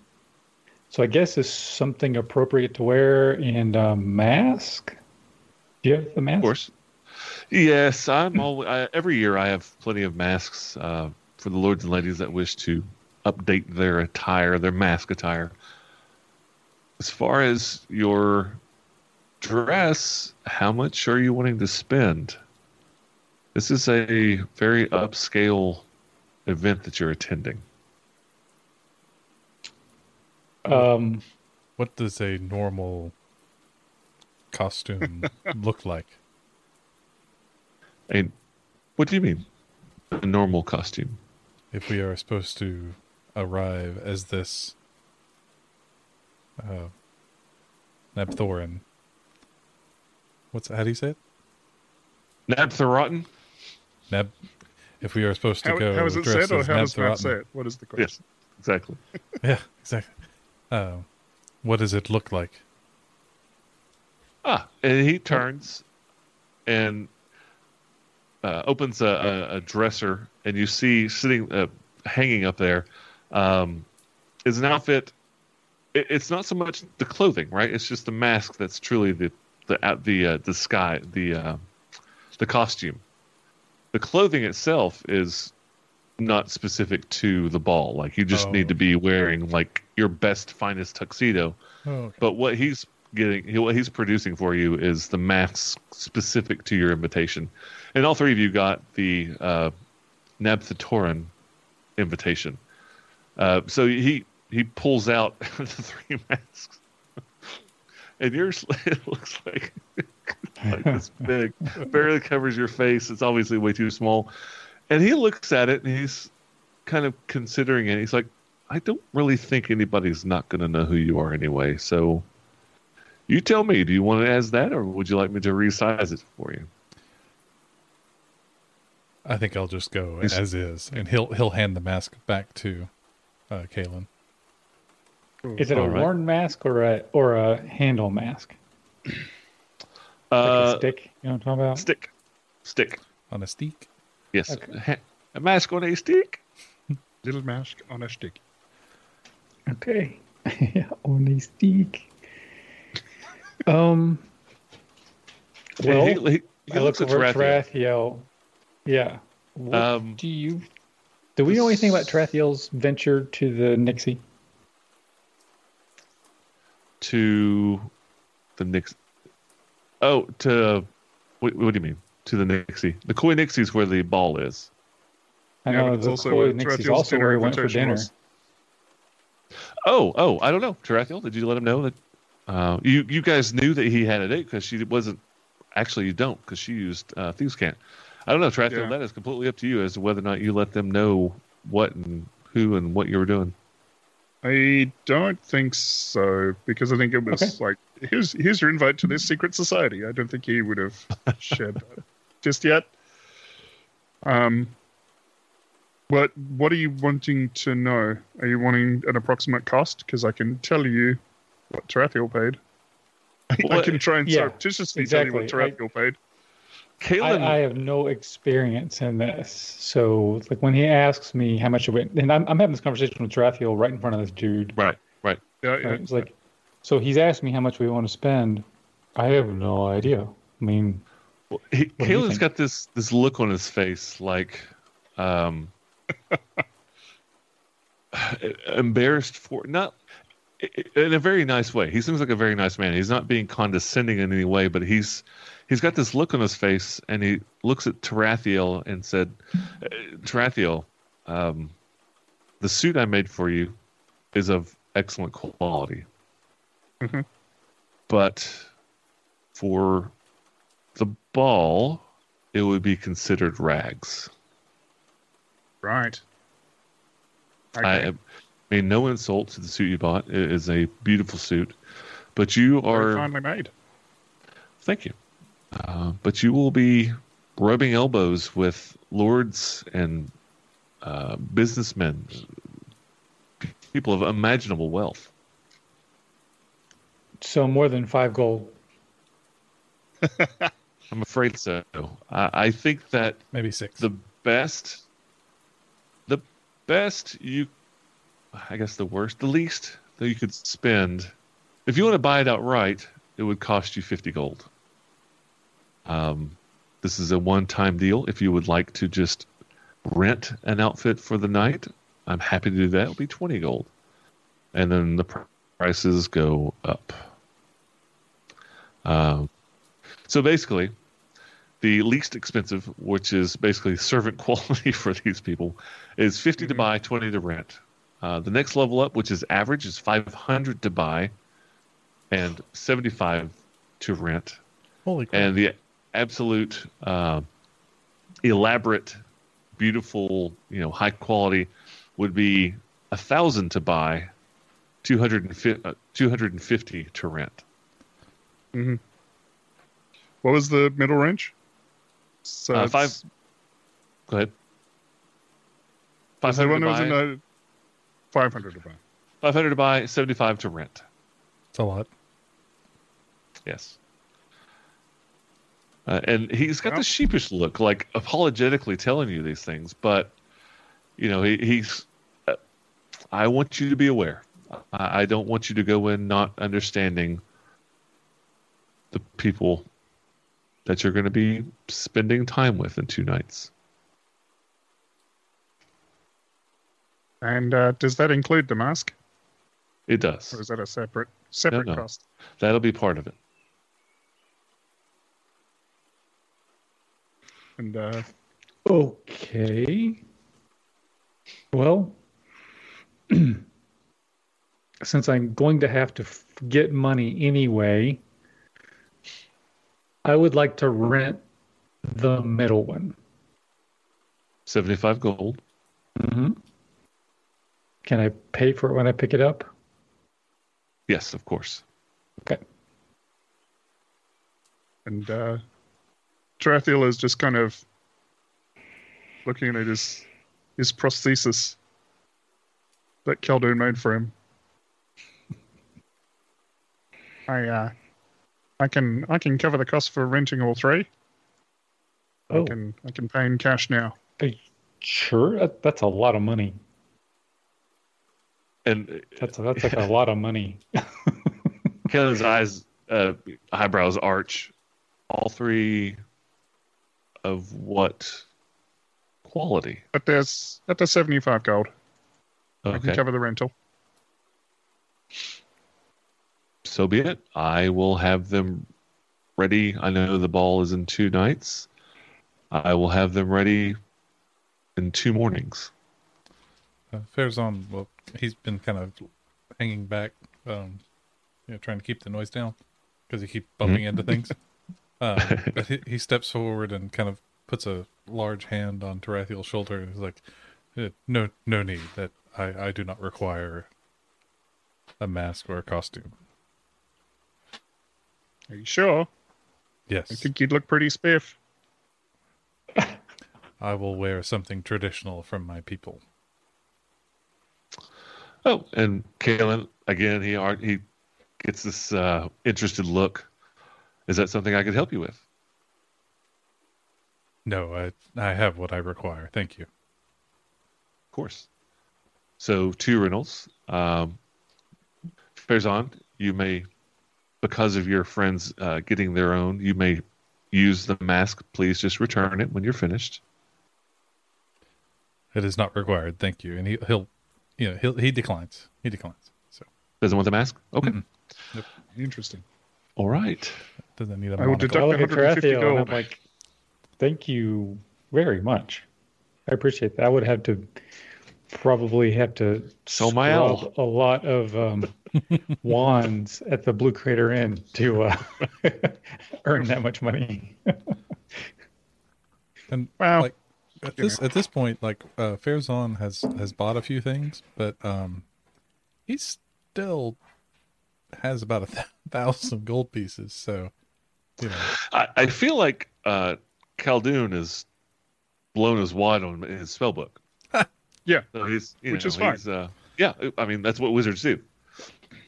so I guess it's something appropriate to wear and a mask. Do you have the mask? Of course. Yes, I'm always. I, every year I have plenty of masks uh, for the lords and ladies that wish to update their attire, their mask attire. As far as your dress, how much are you wanting to spend? This is a very upscale event that you're attending. Um, "What does a normal costume look like?" And what do you mean? A normal costume? If we are supposed to arrive as this uh, Nebthorin, what's how do you say it? Nabtharotten? Neb. If we are supposed to how, go how is it dressed said, or as how does Matt say it? What is the question? Yes, exactly. Yeah, exactly. Uh, what does it look like? Ah, and he turns and uh, opens a, a, a dresser, and you see sitting, uh, hanging up there, um, is an outfit. It, it's not so much the clothing, right? It's just the mask that's truly the the uh, the uh, the sky, the uh, the costume. The clothing itself is not specific to the ball. Like you just Oh. need to be wearing like your best, finest tuxedo. Oh, okay. But what he's getting, he- what he's producing for you is the masks specific to your invitation, and all three of you got the uh, Nabthatoran invitation. Uh, so he he pulls out the three masks, and yours it looks like like this big, barely covers your face. It's obviously way too small, and he looks at it and he's kind of considering it. He's like, I don't really think anybody's not going to know who you are anyway. So you tell me, do you want it as that or would you like me to resize it for you? I think I'll just go He's- as is, and he'll he'll hand the mask back to uh, Kalen. Is it a All right. worn mask or a or a handle mask? Like Uh, a stick? You know what I'm talking about? stick. Stick. on a steak. Yes. Okay. A mask on a stick. Little mask on a stick. Okay. On a stick. Um. Well, he, he, he I look looks at over at Tarathiel. Tarathiel. Yeah. What Um, do you? Do we know anything about Tarathiel's venture to the Nixie? to the Nix. Oh, to what, what do you mean? To the Nixie. The Koi Nixie is where the ball is. I know but it's the also Koi where Nixie's also where he went for dinner. was. Oh, oh, I don't know. Tarathiel, did you let him know that? Uh, you you guys knew that he had a date because she wasn't. Actually, you don't because she used uh, Thieves Cant. I don't know, Tarathiel. Yeah. That is completely up to you as to whether or not you let them know what and who and what you were doing. I don't think so because I think it was Okay. like here's here's your invite to this secret society. I don't think he would have shared that just yet. Um, what what are you wanting to know? Are you wanting an approximate cost? Because I can tell you what Tarathiel paid. I can try and yeah, surreptitiously tell you what exactly. I- Tarathiel paid. Kalen, I, I have no experience in this, so like when he asks me how much it went, and I'm, I'm having this conversation with Tarathiel right in front of this dude. right, right. Yeah, yeah. Right? It's like, so he's asked me how much we want to spend. I have no idea. I mean, Well, he, What do you Kalen's got this this look on his face, like um, embarrassed for not in a very nice way. He seems like a very nice man. He's not being condescending in any way, but he's he's got this look on his face, and he looks at Tarathiel and said, "Uh, "Tarathiel, um, the suit I made for you is of excellent quality, Mhm. but for ball, it would be considered rags. right. I, Okay. I mean, no insult to the suit you bought. It is a beautiful suit, but you Very are. finely made. Thank you. Uh, but you will be rubbing elbows with lords and uh, businessmen, people of imaginable wealth. so more than five gold. I'm afraid so. I, I think that Maybe six. the best the best you i guess the worst the least that you could spend if you want to buy it outright it would cost you 50 gold. Um, this is a one-time deal. If you would like to just rent an outfit for the night i'm happy to do that. It'll be 20 gold. And then the pr- prices go up. Um, so basically the least expensive, which is basically servant quality for these people, is 50 to Mhm. buy, 20 to rent. Uh, the next level up, which is average, is 500 to buy and 75 to rent. Holy crap. And the absolute uh, elaborate, beautiful, you know, high quality would be a thousand to buy, 250, uh, 250 to rent. What was the middle range? So Uh, five- Go ahead. 500 to buy, 500 to buy. 500 to buy, 75 to rent. It's a lot. Yes. Uh, and he's got Well- this sheepish look, like apologetically telling you these things, but you know he, he's. Uh, I want you to be aware. I, I don't want you to go in not understanding the people that you're going to be spending time with in two nights. And uh, does that include the mask, It does. or is that a separate separate no. cost? That'll be part of it. And uh, Okay. Well, since I'm going to have to f- get money anyway, I would like to rent the middle one. 75 gold. Mm-hmm. Can I pay for it when I pick it up? Yes, of course. Okay. And uh, Tarathiel is just kind of looking at his his prosthesis that Khaldun made for him. I uh, I can I can cover the cost for renting all three. Oh. I can I can pay in cash now. Sure. That, that's a lot of money. And That's that's like a lot of money. Kalen's eyes, uh, eyebrows arch. All three of what quality? But there's at the seventy five gold. I can cover the rental. So be it. I will have them ready. I know the ball is in two nights. I will have them ready in two mornings. Uh, Farazan, well, he's been kind of hanging back, um, you know, trying to keep the noise down because he keeps bumping into things. Um, but he, he steps forward and kind of puts a large hand on Tarathiel's shoulder and is like, "Uh, "No, no need. That I, I do not require a mask or a costume. Are you sure? Yes, I think you'd look pretty spiff. I will wear something traditional from my people." Oh, and Kalen again. He he gets this uh, interested look. Is that something I could help you with? No, I I have what I require. Thank you. Of course. So two rentals. Um, Farazan, you may, because of your friends uh, getting their own, you may use the mask. Please just return it when you're finished. It is not required. Thank you. And he he'll, you know, he'll he declines. He declines. So Doesn't want the mask? Okay. Mm-mm. Interesting. All right. doesn't need a I will monocle. deduct I look at 150 Tarathiel and I'm gold. like, thank you very much. I appreciate that. I would have to probably have to So am I all. scrub a lot of um, wands at the Blue Crater Inn to uh, earn that much money. And Wow. like at this at this point, like uh, Farazan has has bought a few things, but um, he still has about a th- thousand gold pieces. So, you know, I, I feel like uh, Khaldun is blown his wad on his spell book. Yeah. So he's, Which know, is fine. he's, Uh, yeah, I mean that's what wizards do.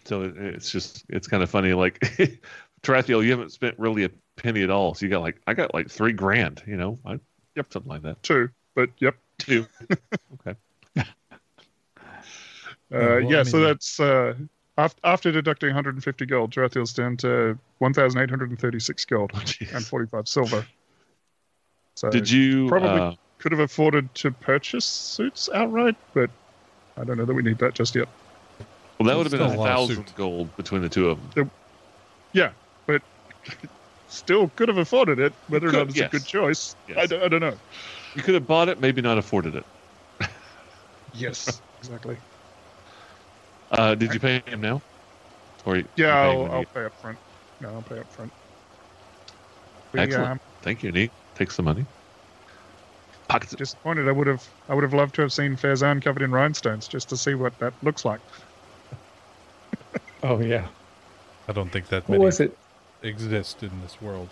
So it, it's just it's kind of funny. Like Tarathiel, you haven't spent really a penny at all. So you got like I got like three grand. You know, I, Yep. something like that. Two, but yep. Two. okay. Uh, well, yeah, I so that's uh, after, after deducting 150 gold, Tarathiel's down to 1,836 gold Oh, and 45 silver. So Did you? probably- uh, could have afforded to purchase suits outright, but I don't know that we need that just yet. well, that would have been a a thousand gold between the two of them. Yeah, but still could have afforded it. Whether or Could, not it's yes. a good choice, I, Yes. don't, I don't know. You could have bought it, maybe not afforded it. Yes, exactly. Uh, did you pay him now? Or you- you Yeah, I'll, I'll pay up front. No, I'll pay up front. We, Excellent. um, Thank you, Nick. Takes the money. Pockets disappointed. I would have, I would have loved to have seen Farazan covered in rhinestones just to see what that looks like. Oh yeah. I don't think that What many was it? exist in this world.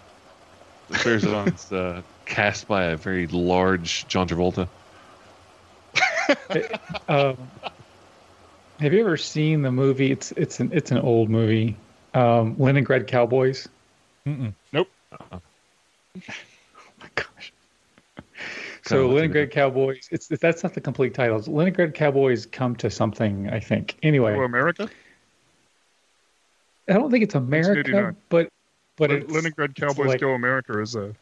Farazan's uh, cast by a very large John Travolta. Um, have you ever seen the movie? It's it's an it's an old movie. Um, Leningrad Cowboys. Mm-mm. Oh my gosh. Kinda So Leningrad Cowboys. It's that's not the complete title. It's Leningrad Cowboys come to something. I think. Anyway, Oh, America? I don't think it's America, 1989. but but Le- it's Leningrad Cowboys like- Go America is a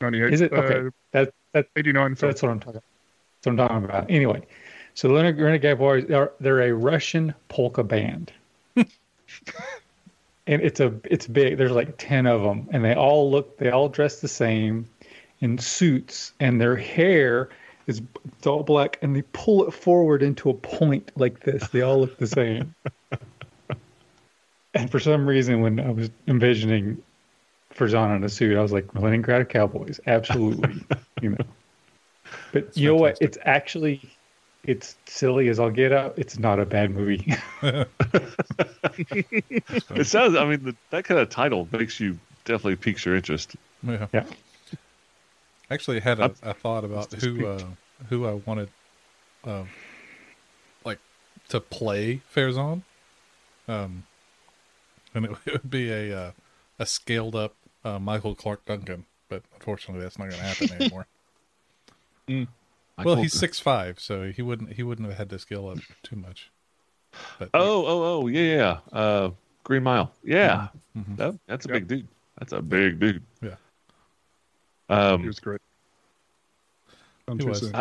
98. Is it okay? Uh, that that 89 film. that's what I'm talking. That's what I'm talking about. Anyway, so Leningrad Cowboys are they're a Russian polka band. and it's a it's big. There's like ten of them, and they all look they all dress the same in suits, and their hair is it's all black, and they pull it forward into a point like this. They all look the same. and for some reason, when I was envisioning Farazan in a suit, I was like Leningrad Cowboys, absolutely. you know, But It's you know what? It's actually it's silly as I'll get out. It's not a bad movie. It sounds. I mean, the, that kind of title makes you definitely piques your interest. Yeah. Yeah. Actually, had a, I'm- a thought about who uh, who I wanted, um, like, to play Farazan. Um, and it would be a uh, a scaled up uh, Michael Clarke Duncan, but unfortunately, that's not going to happen anymore. well, he's six five, so he wouldn't he wouldn't have had to scale up too much. But Oh, oh, oh, yeah, yeah. Uh, Green Mile. Yeah, Mhm. That- that's a Yep. big dude. That's a big dude. Yeah. He Um, was great. Done He was. soon.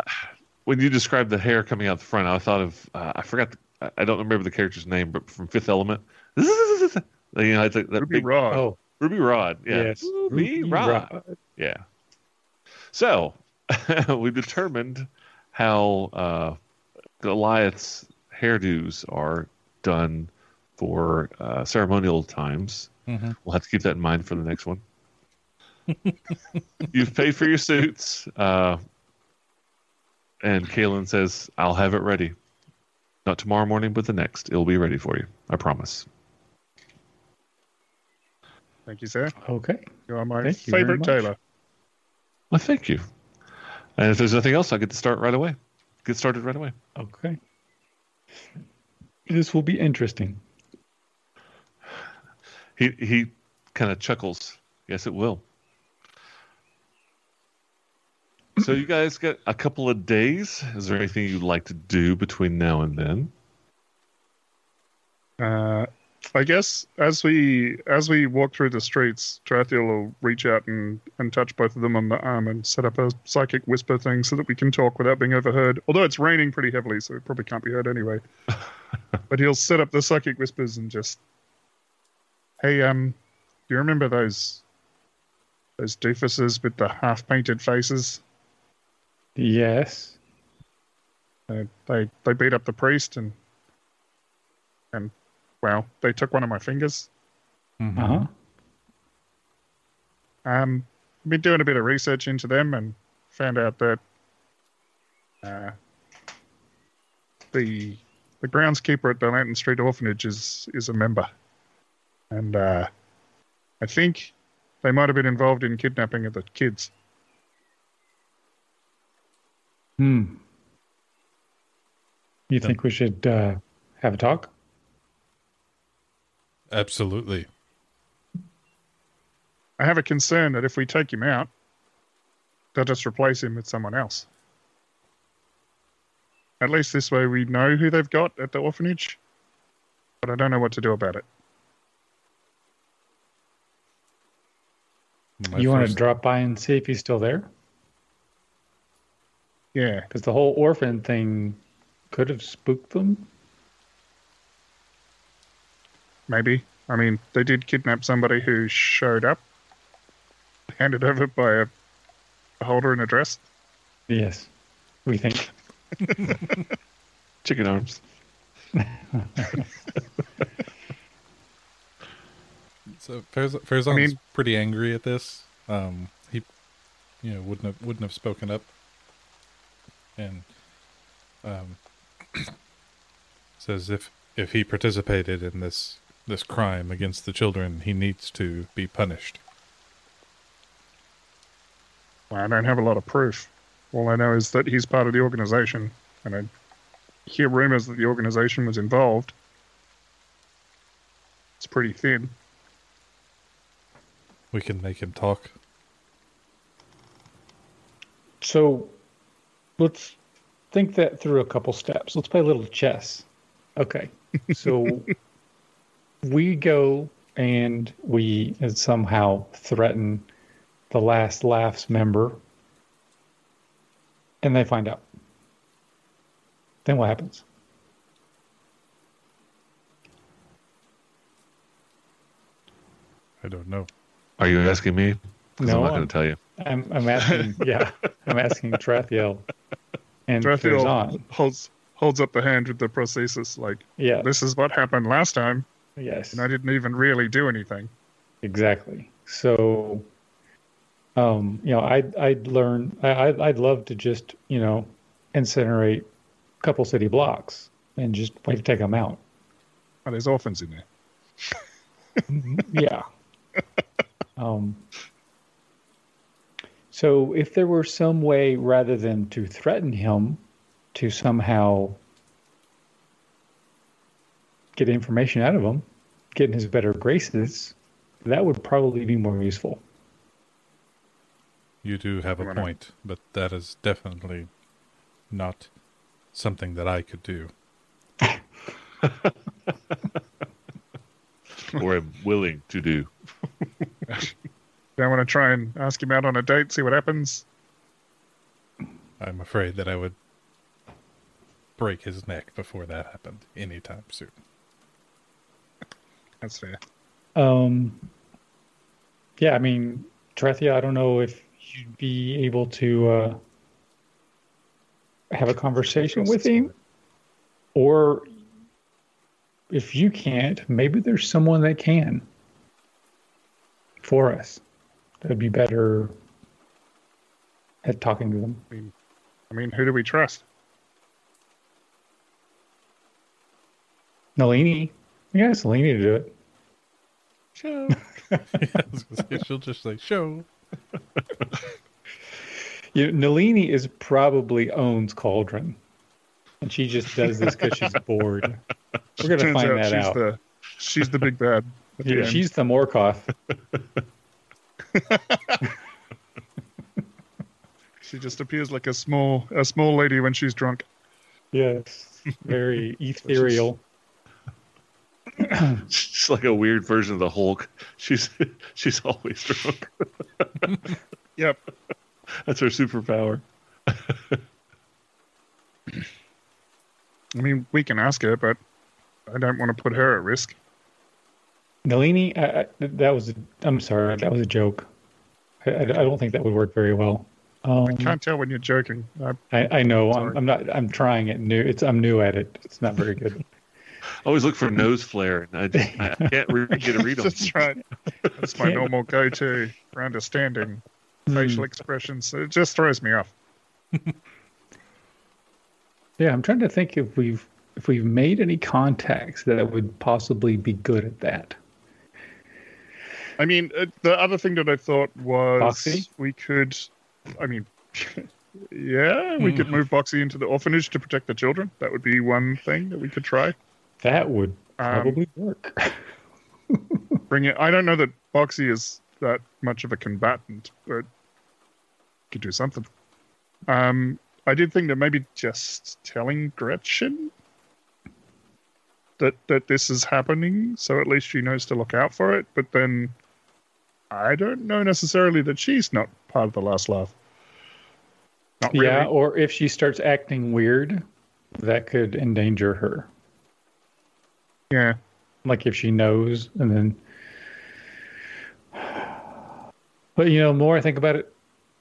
when you described the hair coming out the front, I thought of uh, I forgot. The, I- I don't remember the character's name, but from Fifth Element. You know, it's like that Ruby big Rhod. oh, Ruby Rhod. Yeah. yes. Ruby, Rhod. Yeah. So we've determined how uh, Goliath's hairdos are done for uh, ceremonial times. Mhm. We'll have to keep that in mind for the next one. You've paid for your suits, uh, and Kalen says, "I'll have it ready. Not tomorrow morning, but the next. It'll be ready for you. I promise." Thank you, sir. Okay. You are my Thank favorite much. tailor. Well, thank you. And if there's nothing else, I get to start right away. Get started right away. Okay. This will be interesting. He he kind of chuckles. Yes, it will. So you guys got a couple of days. Is there anything you'd like to do between now and then? Uh, I guess as we as we walk through the streets, Tarathiel will reach out and, and touch both of them on the arm and set up a psychic whisper thing so that we can talk without being overheard. Although it's raining pretty heavily, so it probably can't be heard anyway. but he'll set up the psychic whispers and just, hey, um, do you remember those those doofuses with the half painted faces? Yes. Uh, they they beat up the priest and and well, they took one of my fingers. Mhm. Uh huh. Um, been doing a bit of research into them and found out that uh, the the groundskeeper at the Lantern Street Orphanage is is a member, and uh, I think they might have been involved in kidnapping of the kids. Hmm. You think we should uh, have a talk? Absolutely. I have a concern that if we take him out, they'll just replace him with someone else. At least this way we know who they've got at the orphanage, but I don't know what to do about it. My you want to drop by and see if he's still there? Yeah, Because the whole orphan thing could have spooked them. maybe. I mean, they did kidnap somebody who showed up, handed over by a, a holder and address. Yes, we think. Chicken arms. So Faraz- Farazan's I mean- pretty angry at this. Um, he, you know, wouldn't have wouldn't have spoken up, and um, says if if he participated in this this crime against the children, he needs to be punished. Well, I don't have a lot of proof. All I know is that he's part of the organization, and I hear rumors that the organization was involved. It's pretty thin. We can make him talk. So let's think that through a couple steps. Let's play a little chess. Okay. So we go and we somehow threaten the last laughs member and they find out. Then what happens? I don't know. Are you asking me? 'Cause No, I'm not going to tell you. I'm, I'm asking, yeah, I'm asking Trathiel and Tarathiel Farazan. holds holds up the hand with the prosthesis, like Yeah, this is what happened last time, yes. and I didn't even really do anything. Exactly. So Um, you know, I'd I'd learn. I, I'd I'd love to just you know incinerate a couple city blocks and just wait to take them out. Oh, there's orphans in there. yeah. Um, so if there were some way rather than to threaten him to somehow get information out of him, get in his better graces, that would probably be more useful. You do have a point, but that is definitely not something that I could do. or am willing to do. Don't want to try and ask him out on a date, see what happens. I'm afraid that I would break his neck before that happened anytime soon. That's fair. Um, yeah, I mean, Terethia, I don't know if you'd be able to uh, have a conversation with him, or if you can't, maybe there's someone that can for us. That'd be better at talking to them. I mean, who do we trust? Nalini, you ask Nalini to do it. Show. Yeah, I was gonna say, She'll just say, show. You know, Nalini is probably owns Cauldron, and she just does this because she's bored. We're gonna find out that she's out. the she's the big bad. Yeah, she's the Morkoth. She just appears like a small a small lady when she's drunk. Yes, very ethereal. She's like a weird version of the Hulk. She's she's always drunk. Yep. That's her superpower. I mean, we can ask her, but I don't want to put her at risk. Nalini, I, I, that was. A, I'm sorry, that was a joke. I, I, I don't think that would work very well. Um, I can't tell when you're joking. I, I, I know. I'm, I'm not. I'm trying it new. It's. I'm new at it. It's not very good. I always look for nose flare, and I, I can't re- get a read on. That's right. That's my normal go-to for understanding Hmm. facial expressions. It just throws me off. Yeah, I'm trying to think if we've if we've made any contacts that would possibly be good at that. I mean, uh, the other thing that I thought was Boxy? we could. I mean, yeah, we could move Boxy into the orphanage to protect the children. That would be one thing that we could try. That would Um, probably work. bring it. I don't know that Boxy is that much of a combatant, but could do something. Um, I did think that maybe just telling Gretchen that that this is happening, so at least she knows to look out for it. But then, I don't know necessarily that she's not part of the last laugh. Not really. Yeah, or if she starts acting weird, that could endanger her. yeah. Like if she knows and then. But you know, the more I think about it,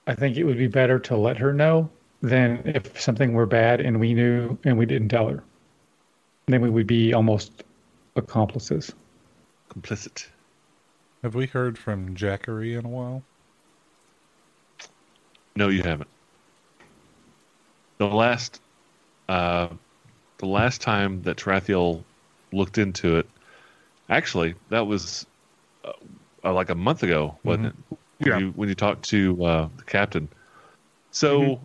I think it would be better to let her know than if something were bad and we knew and we didn't tell her. Then we would be almost accomplices. Complicit. Have we heard from Jackery in a while? No, you haven't. The last, uh, the last time that Tarathiel looked into it, actually, that was uh, uh, like a month ago, wasn't it? Yeah. When you, when you talked to uh, the captain. So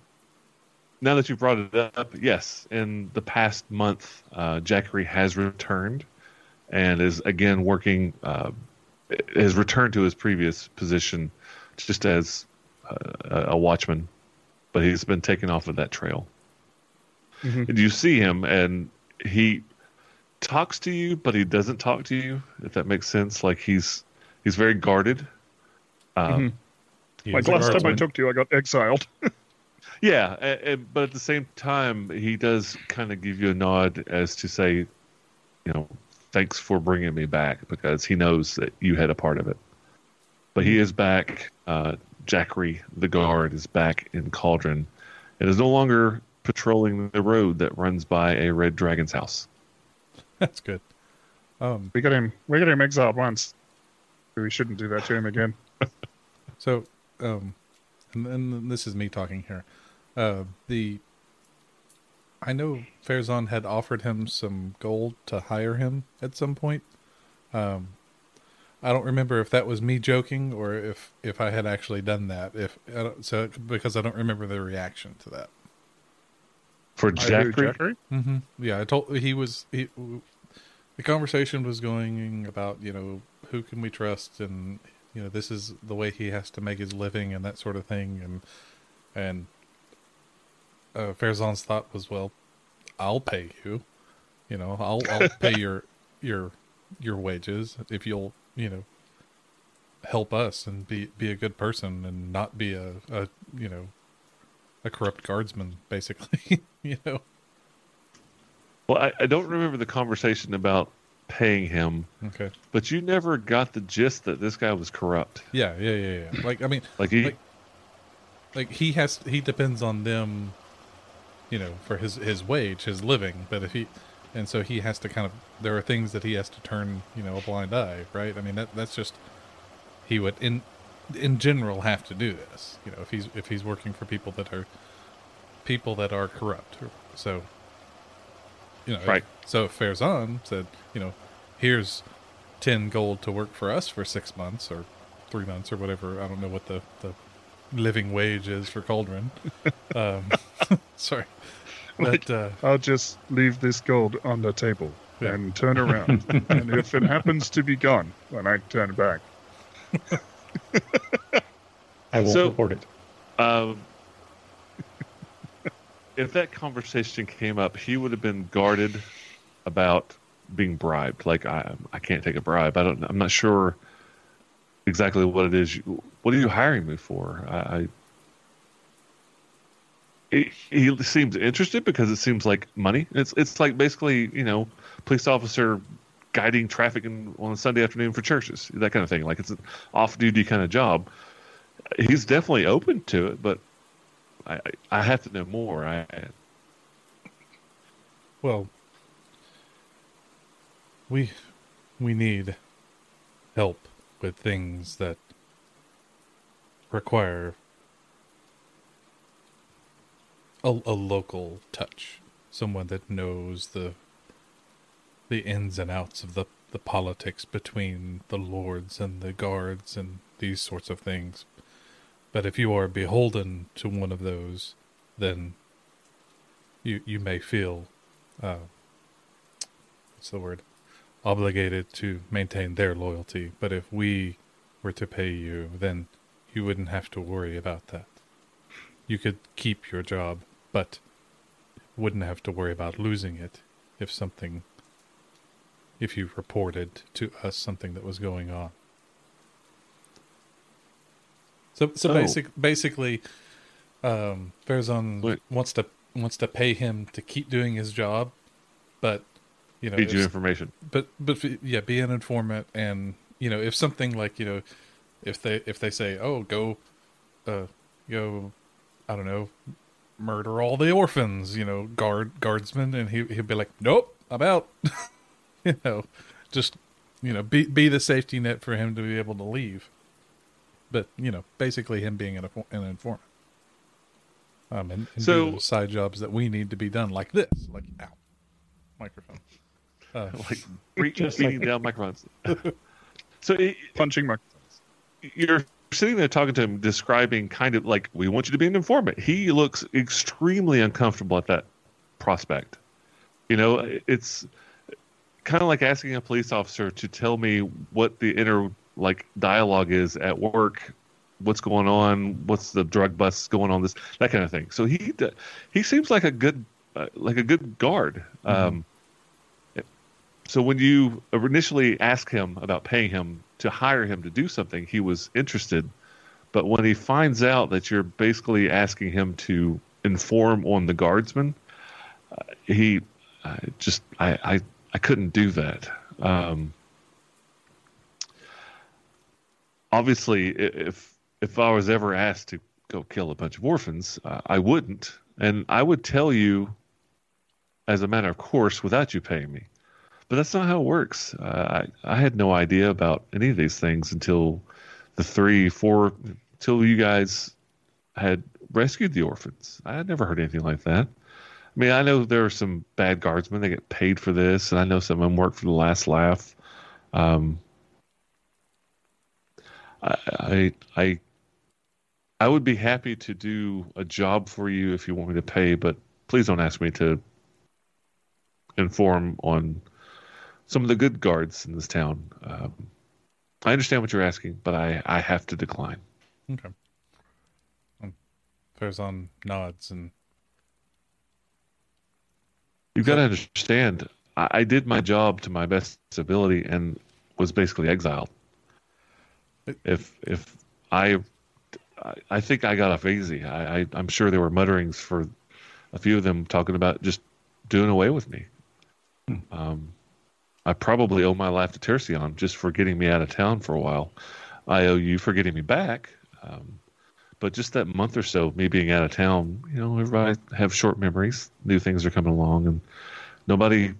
now that you've brought it up, yes, in the past month, uh, Jackery has returned and is again working. Uh, has returned to his previous position, just as uh, a watchman, but he's been taken off of that trail. Mhm. And you see him, and he talks to you, but he doesn't talk to you. If that makes sense, like he's he's very guarded. Um, Mhm. Like last time I talked to you, I got exiled. Yeah, a- a- but at the same time, he does kind of give you a nod as to say, you know, thanks for bringing me back because he knows that you had a part of it. But he is back. Uh, Jackery, the guard, is back in Cauldron and is no longer patrolling the road that runs by a red dragon's house. That's good. Um, We got him. We got him exiled once. We shouldn't do that to him again. so um, and, and this is me talking here. Uh, the I know Farazan had offered him some gold to hire him at some point. Um, I don't remember if that was me joking or if if I had actually done that. If so, because I don't remember the reaction to that. For Jeffrey, Jeffrey? Mm-hmm. Yeah, I told he was he. The conversation was going about you know who can we trust and you know this is the way he has to make his living and that sort of thing and and uh, Farazan's thought was well, I'll pay you, you know I'll I'll pay your your your wages if you'll you know help us and be be a good person and not be a, a you know a corrupt guardsman basically. You know? Well, I, I don't remember the conversation about paying him, okay. but you never got the gist that this guy was corrupt. yeah yeah yeah yeah. Like i mean Like he, Like- like he has he depends on them you know for his his wage his living but if he and so he has to kind of there are things that he has to turn you know a blind eye right i mean that that's just he would in in general have to do this you know if he's if he's working for people that are people that are corrupt so you know Right. so if Farazan said you know here's 10 gold to work for us for six months or three months or whatever i don't know what the the living wage is for cauldron um sorry but uh I'll just leave this gold on the table Yeah. and turn around. and if it happens to be gone when I turn back, I won't So- report it. um, if that conversation came up, he would have been guarded about being bribed. Like I, I can't take a bribe. I don't. I'm not sure exactly what it is. You, what are you hiring me for? I. I he, he seems interested because it seems like money. It's it's like basically you know police officer guiding traffic in, on a Sunday afternoon for churches, that kind of thing. Like it's an off duty kind of job. He's definitely open to it, but I I, have to know more. I well we we need help with things that require a, a local touch. Someone that knows the the ins and outs of the the politics between the lords and the guards and these sorts of things. But if you are beholden to one of those then you you may feel uh, what's the word? Obligated to maintain their loyalty. But if we were to pay you then you wouldn't have to worry about that. You could keep your job but wouldn't have to worry about losing it if something if you reported to us something that was going on so so Oh. basic basically um Farazan Wait. wants to wants to pay him to keep doing his job but you know feed you information. but but yeah be an informant and you know if something like you know if they if they say oh go uh go i don't know murder all the orphans you know guard guardsmen and he he'd be like nope i'm out you know just you know be be the safety net for him to be able to leave but you know basically him being an, an informant um and, and So- do side jobs that we need to be done like this like ow microphone uh, Like bre- Just beating like- down microphones. so it, punching microphones. you're sitting there talking to him, describing kind of like we want you to be an informant. He looks extremely uncomfortable at that prospect. You know, it's kind of like asking a police officer to tell me what the inner like dialogue is at work, what's going on, what's the drug bust going on, this that kind of thing. So he he seems like a good uh, like a good guard. Um, so when you initially ask him about paying him to hire him to do something, he was interested. But when he finds out that you're basically asking him to inform on the guardsman, uh, he uh, just I, I I couldn't do that. Um, obviously, if if I was ever asked to go kill a bunch of orphans, uh, I wouldn't, and I would tell you as a matter of course without you paying me. But that's not how it works. Uh, I I had no idea about any of these things until the three, four, till you guys had rescued the orphans. I had never heard anything like that. I mean, I know there are some bad guardsmen. They get paid for this, and I know some of them work for the last laugh. Um, I, I, I, I would be happy to do a job for you if you want me to pay, but please don't ask me to inform on some of the good guards in this town. Um, I understand what you're asking, but I, I have to decline. Okay. Um, Farazan nods and You've got to understand, I, I did my job to my best ability and was basically exiled. If if I, I- I think I got off easy. I, I I'm sure there were mutterings for a few of them talking about just doing away with me. Um, I probably owe my life to Tercion just for getting me out of town for a while. I owe you for getting me back. Um, but just that month or so, me being out of town, you know, everybody have short memories. New things are coming along, and nobody,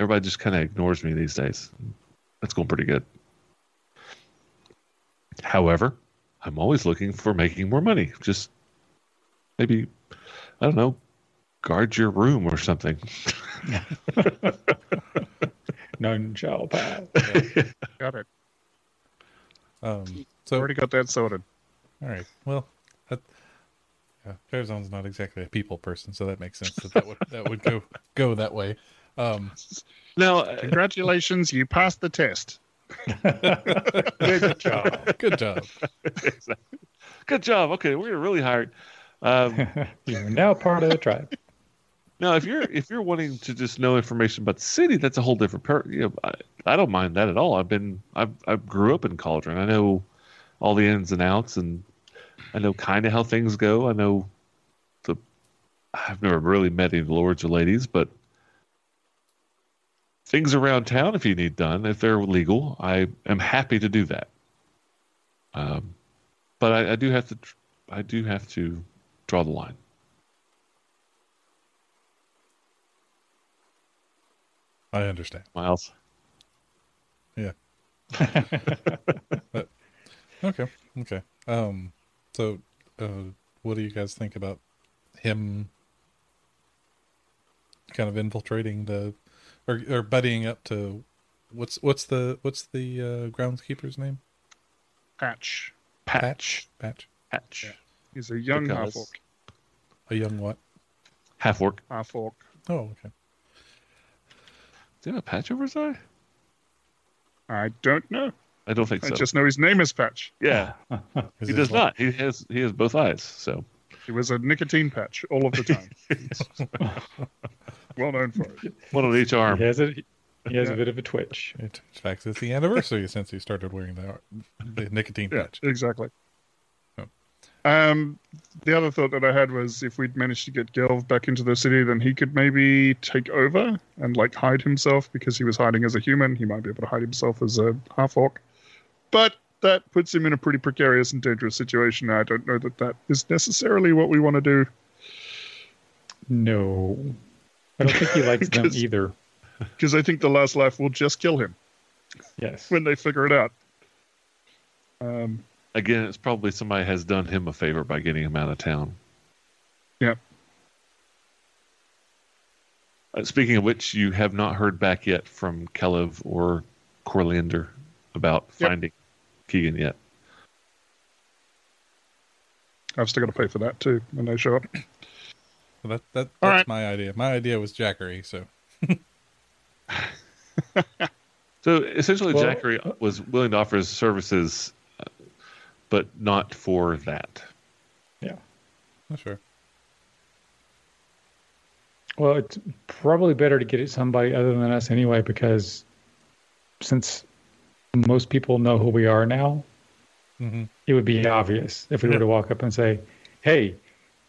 everybody just kind of ignores me these days. That's going pretty good. However, I'm always looking for making more money. Just maybe, I don't know, guard your room or something. None shall pass. Got it. um. So Already got that sorted. all right. Well, that, yeah, Farazan's not exactly a people person, so that makes sense that that would that would go go that way. Um. now, uh, Congratulations, you passed the test. Good job. Good job. good job. Okay, we're really hired. Um, You're now part of the tribe. Now, if you're if you're wanting to just know information about the city, that's a whole different. Per- you know, I, I don't mind that at all. I've been I've I grew up in Cauldron. I know all the ins and outs, and I know kind of how things go. I know the I've never really met any lords or ladies, but things around town, if you need done, if they're legal, I am happy to do that. Um, but I, I do have to I do have to draw the line. I understand. Miles. Yeah. Okay. Okay. Um. So, uh, what do you guys think about him kind of infiltrating the, or or buddying up to, what's what's the what's the uh, groundskeeper's name? Patch. Patch. Patch. Patch. He's a young Because- half orc. A young what? Half orc. Half orc. Oh, okay. Does he have a patch over his eye? I don't know. I don't think I so. I just know his name is Patch. Yeah, he does not. He has he has both eyes. So He was a nicotine patch all of the time. well known for it. one on each arm. He has a he has Yeah. a bit of a twitch. It, in fact, it's the anniversary since he started wearing the the nicotine Yeah, patch. exactly. Um, the other thought that I had was if we'd managed to get Ghelve back into the city, then he could maybe take over and like hide himself because he was hiding as a human. He might be able to hide himself as a half orc, but that puts him in a pretty precarious and dangerous situation. I don't know that that is necessarily what we want to do. No, I don't think he likes them either. Because I think the last life will just kill him Yes. when they figure it out. Um, Again, it's probably somebody has done him a favor by getting him out of town. yeah. Uh, speaking of which, you have not heard back yet from Kelev or Corlander about Yep. finding Keygan yet. I've still got to pay for that too when they show up. So that that that's All right. my idea. My idea was Jackery. So So essentially, Well, Jackery was willing to offer his services, but not for that. oh, sure. Well, it's probably better to get it somebody other than us anyway, because since most people know who we are now, hmm it would be obvious if we were to walk up and say, "Hey,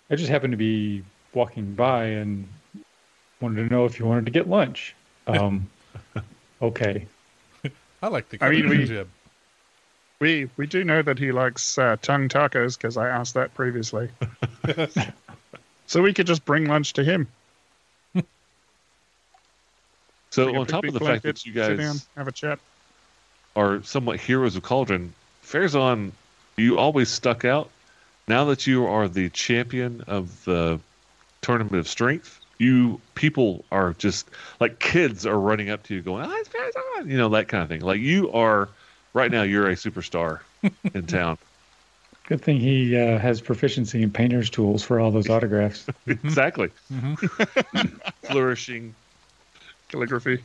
I just happened to be walking by and wanted to know if you wanted to get lunch." Um, okay. I like the. I mean, we- jib. We we do know that he likes uh, tongue tacos because I asked that previously. so we could just bring lunch to him. So on top of the fact that you sit down, guys have a chat. are somewhat heroes of Cauldron, Farazan You always stuck out. Now that you are the champion of the tournament of strength, you people are just like kids are running up to you going, "Ah, it's Farazan," you know that kind of thing. Like you are right now, you're a superstar in town. Good thing he uh, has proficiency in painter's tools for all those autographs. exactly, Mhm. flourishing. Calligraphy.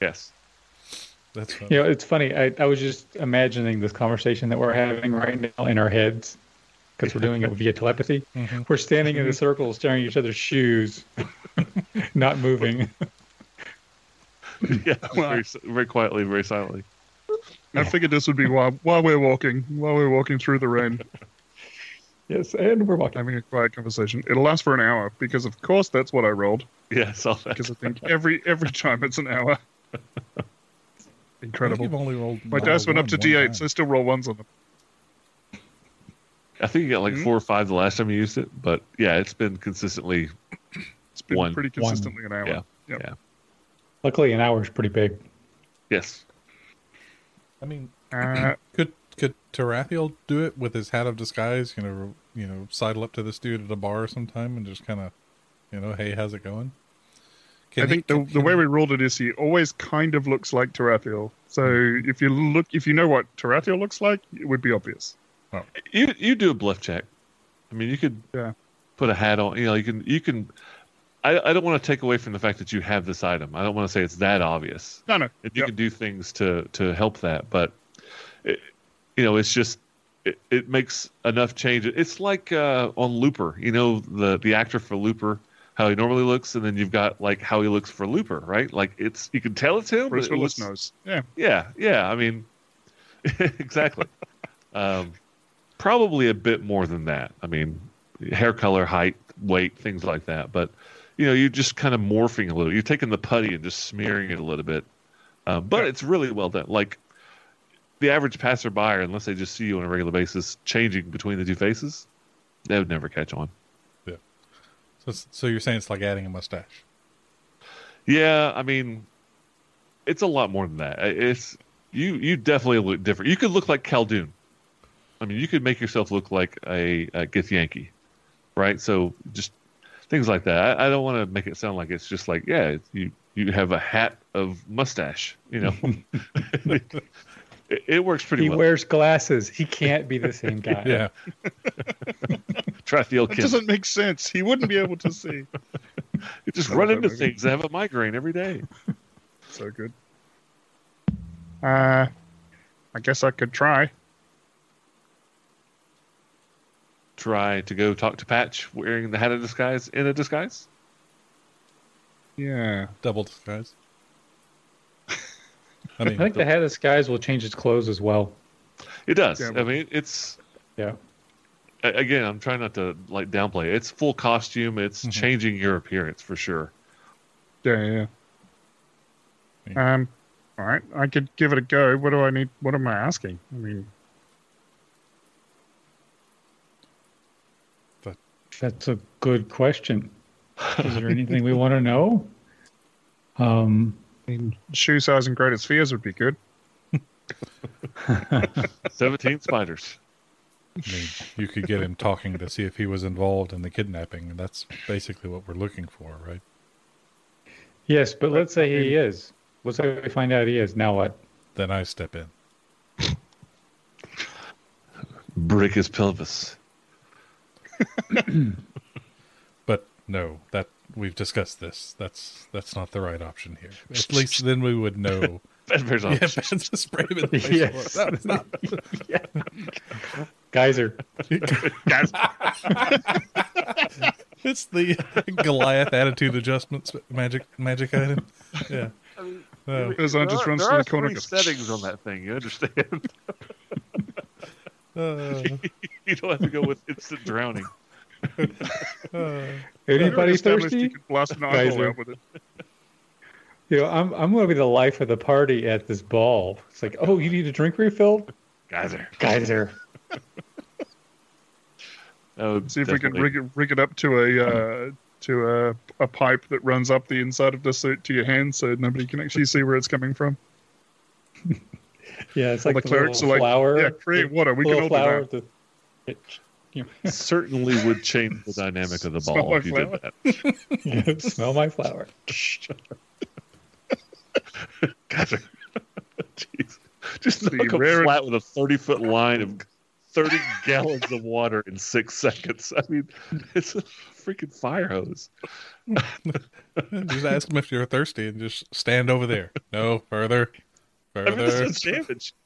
Yes. That's fun. You know, it's funny. I, I was just imagining this conversation that we're having right now in our heads because we're doing it via telepathy. Mhm. We're standing in a circle, staring at each other's shoes, not moving. Yeah. Very, very quietly, very silently. I figured this would be while while we're walking, while we're walking through the rain, Yes, and we're walking. having a quiet conversation. It'll last for an hour because, of course, that's what I rolled. Yeah. Saw that. Because I think every every time it's an hour. Incredible. you've only rolled. My dice went up to D8, time. I still roll ones on them. I think you got like Mhm. four or five the last time you used it, but yeah, it's been consistently. It's been One. pretty One. consistently an hour. Yeah. Yep. Yeah. Luckily, an hour is pretty big. Yes. I mean, Uh, could could Tarathiel do it with his hat of disguise? You know, you know, sidle up to this dude at a bar sometime and just kind of, you know, hey, how's it going? Can I he- think the, can- the way we ruled it is he always kind of looks like Tarathiel. So Hmm. if you look, if you know what Tarathiel looks like, it would be obvious. You you do a bluff check. I mean, you could Yeah. put a hat on. You know, you can you can. I, I don't want to take away from the fact that you have this item. I don't want to say it's that obvious. No, no. And you Yep. can do things to to help that, but it, you know, it's just it, it makes enough change. It's like uh, on Looper. You know, the the actor for Looper. How he normally looks, and then you've got like how he looks for Looper, right? Like it's you can tell it's him. Bruce Willis knows. Yeah. Yeah, yeah. I mean, exactly. um, probably a bit more than that. I mean, hair color, height, weight, things like that. But you know, you're just kind of morphing a little. You're taking the putty and just smearing it a little bit. Um, but it's really well done. Like the average passerby, unless they just see you on a regular basis, changing between the two faces, they would never catch on. Yeah. So, so you're saying it's like adding a mustache? Yeah, I mean, it's a lot more than that. It's you. You definitely look different. You could look like Khaldun. I mean, you could make yourself look like a, a Githyanki, right? So just things like that. I, I don't want to make it sound like it's just like yeah, you you have a hat of mustache. You know, it, it works pretty He well. wears glasses. He can't be the same guy. Yeah. Tarathiel That can doesn't make sense. He wouldn't be able to see. you just run into things. I have a migraine every day. So good. Uh, I guess I could try. Try to go talk to Patch wearing the hat of disguise in a disguise. Yeah. Double disguise. I I think the hat of disguise will change its clothes as well. It does. Yeah, I mean, it's Yeah. again. I'm trying not to like downplay. it. It's full costume. It's Mhm. changing your appearance for sure. Yeah, yeah. Yeah. Um, all right. I could give it a go. What do I need? What am I asking? I mean, That's a good question. Is there anything we want to know? Um, I mean, shoe size and greatest fears would be good. Seventeen spiders. I mean, you could get him talking to see if he was involved in the kidnapping, and that's basically what we're looking for, right? yes, but let's say he is. Let's say we find out he is. Now what? Then I step in. Break his pelvis. But no, that we've discussed this. That's that's not the right option here. At least then we would know. Bedbear's on. yeah, Ben's a spray him in the face. Yes. No, it's not. Geyser. Guys, It's the Goliath attitude adjustments magic magic item. Yeah. No. Azan just There are- runs to the corner. three and goes, settings on that thing. You understand? Uh, you don't have to go with instant drowning. uh, We already Anybody established You thirsty? blast an eyeball Geyser. out with it. You know, I'm I'm going to be the life of the party at this ball. It's like, oh, you need a drink refilled? Geyser. Geyser. That See if we can rig it, rig it up to a uh, to a, a pipe that runs up the inside of the suit to your hand, so nobody can actually see where it's coming from. Yeah, it's like the the, clerics little are like, flower. yeah, create water. We the can all little do flower that. it, you know, Certainly would change the dynamic of the ball if you did flower? that. yeah, smell my flower. God. Jeez. Just The knock 'em rare- flat with a 30 foot line of 30 gallons of water in six seconds. I mean, it's a freaking fire hose. just ask them if you're thirsty and just stand over there. No, further. I mean, this is damage.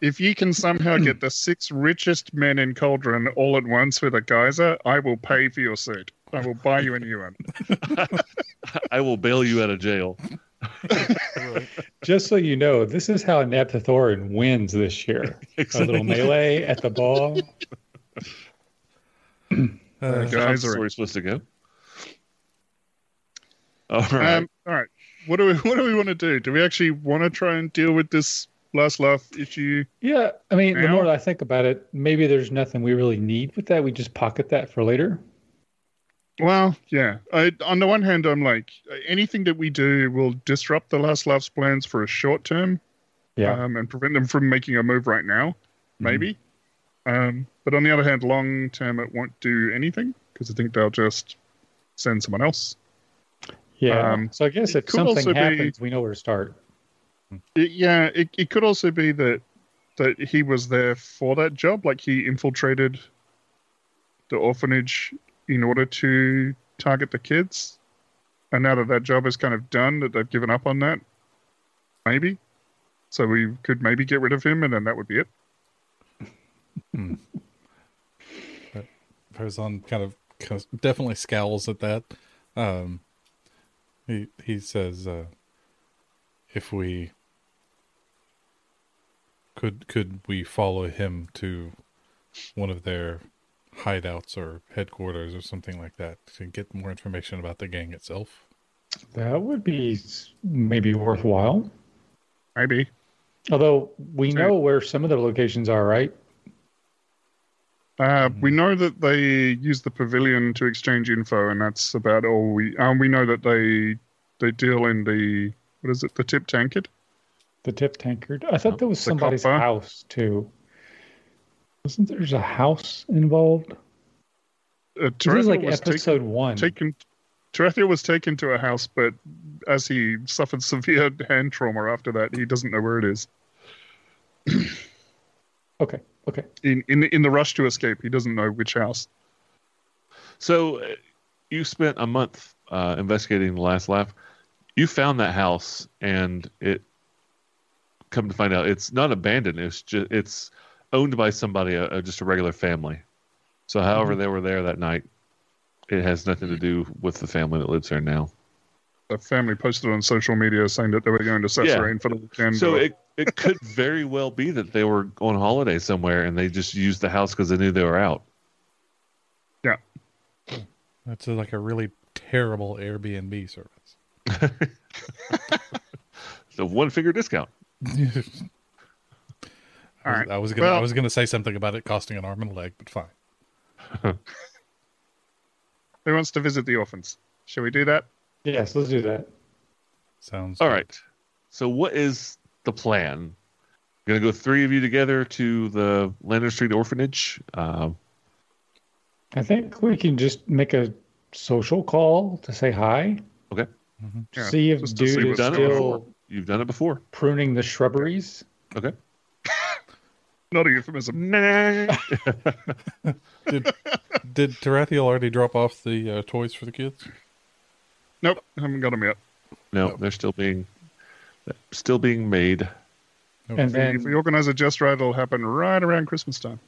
If you can somehow get the six richest men in Cauldron all at once with a geyser, I will pay for your suit. I will buy you a new one. I will bail you out of jail. Just so you know, this is how Naphthorin wins this year. A little melee at the ball. Uh, Guys, How's the are- story supposed to go? All right. Um, all right. What do we What do we want to do? Do we actually want to try and deal with this last laugh issue? Yeah, I mean, the more I think about it, maybe there's nothing we really need with that. We just pocket that for later. Well, yeah. I, on the one hand, I'm like anything that we do will disrupt the last laugh's plans for a short term, Yeah. um, and prevent them from making a move right now. Maybe. Um, but on the other hand, long term, it won't do anything because I think they'll just send someone else. Yeah. um, so I guess it if could also something be- happens, we know where to start. It, yeah, it, it could also be that that he was there for that job, like he infiltrated the orphanage in order to target the kids, and now that that job is kind of done, that they've given up on that, maybe. So we could maybe get rid of him, and then that would be it. Farazan kind of kind of definitely scowls at that. Um, he he says, uh, "If we could could we follow him to one of their hideouts or headquarters or something like that to get more information about the gang itself?" That would be maybe worthwhile. Maybe. Although we know where some of the locations are, right? Uh, we know that they use the pavilion to exchange info, and that's about all we. Um, we know that they they deal in the what is it, the tip tankard. The tip tankard. I thought there was The somebody's copper. house too. Wasn't there's a house involved? Uh, This is like episode one. taken. Was taken to a house, but as he suffered severe hand trauma after that, he doesn't know where it is. Okay. Okay. In in the, in the rush to escape, he doesn't know which house. So uh, you spent a month uh, investigating the last laugh. You found that house, and it come to find out it's not abandoned. It's just it's owned by somebody, uh, uh, just a regular family. So, however, they were there that night, it has nothing to do with the family that lives there now. The family posted on social media saying that they were going to Sasserine for the weekend. So or- it it could very well be that they were on holiday somewhere and they just used the house because they knew they were out. Yeah. That's a, like a really terrible Airbnb service. So one figure discount. I All right. I was gonna I was gonna say something about it costing an arm and a leg, but fine. who wants to visit the orphans? Shall we do that? Yes, let's do that. Sounds All good. right. So what is the plan? Gonna go three of you together to the Lantern Street Orphanage. Uh, I think we can just make a social call to say hi. Okay. Yeah, see if just to see dude is done still you've done it before. pruning the shrubberies. Okay. Not a euphemism. Did did Tarathiel already drop off the uh, toys for the kids? Nope, haven't got them yet. No, they're still being still being made. And If then we organize it just right, it'll happen right around Christmas time.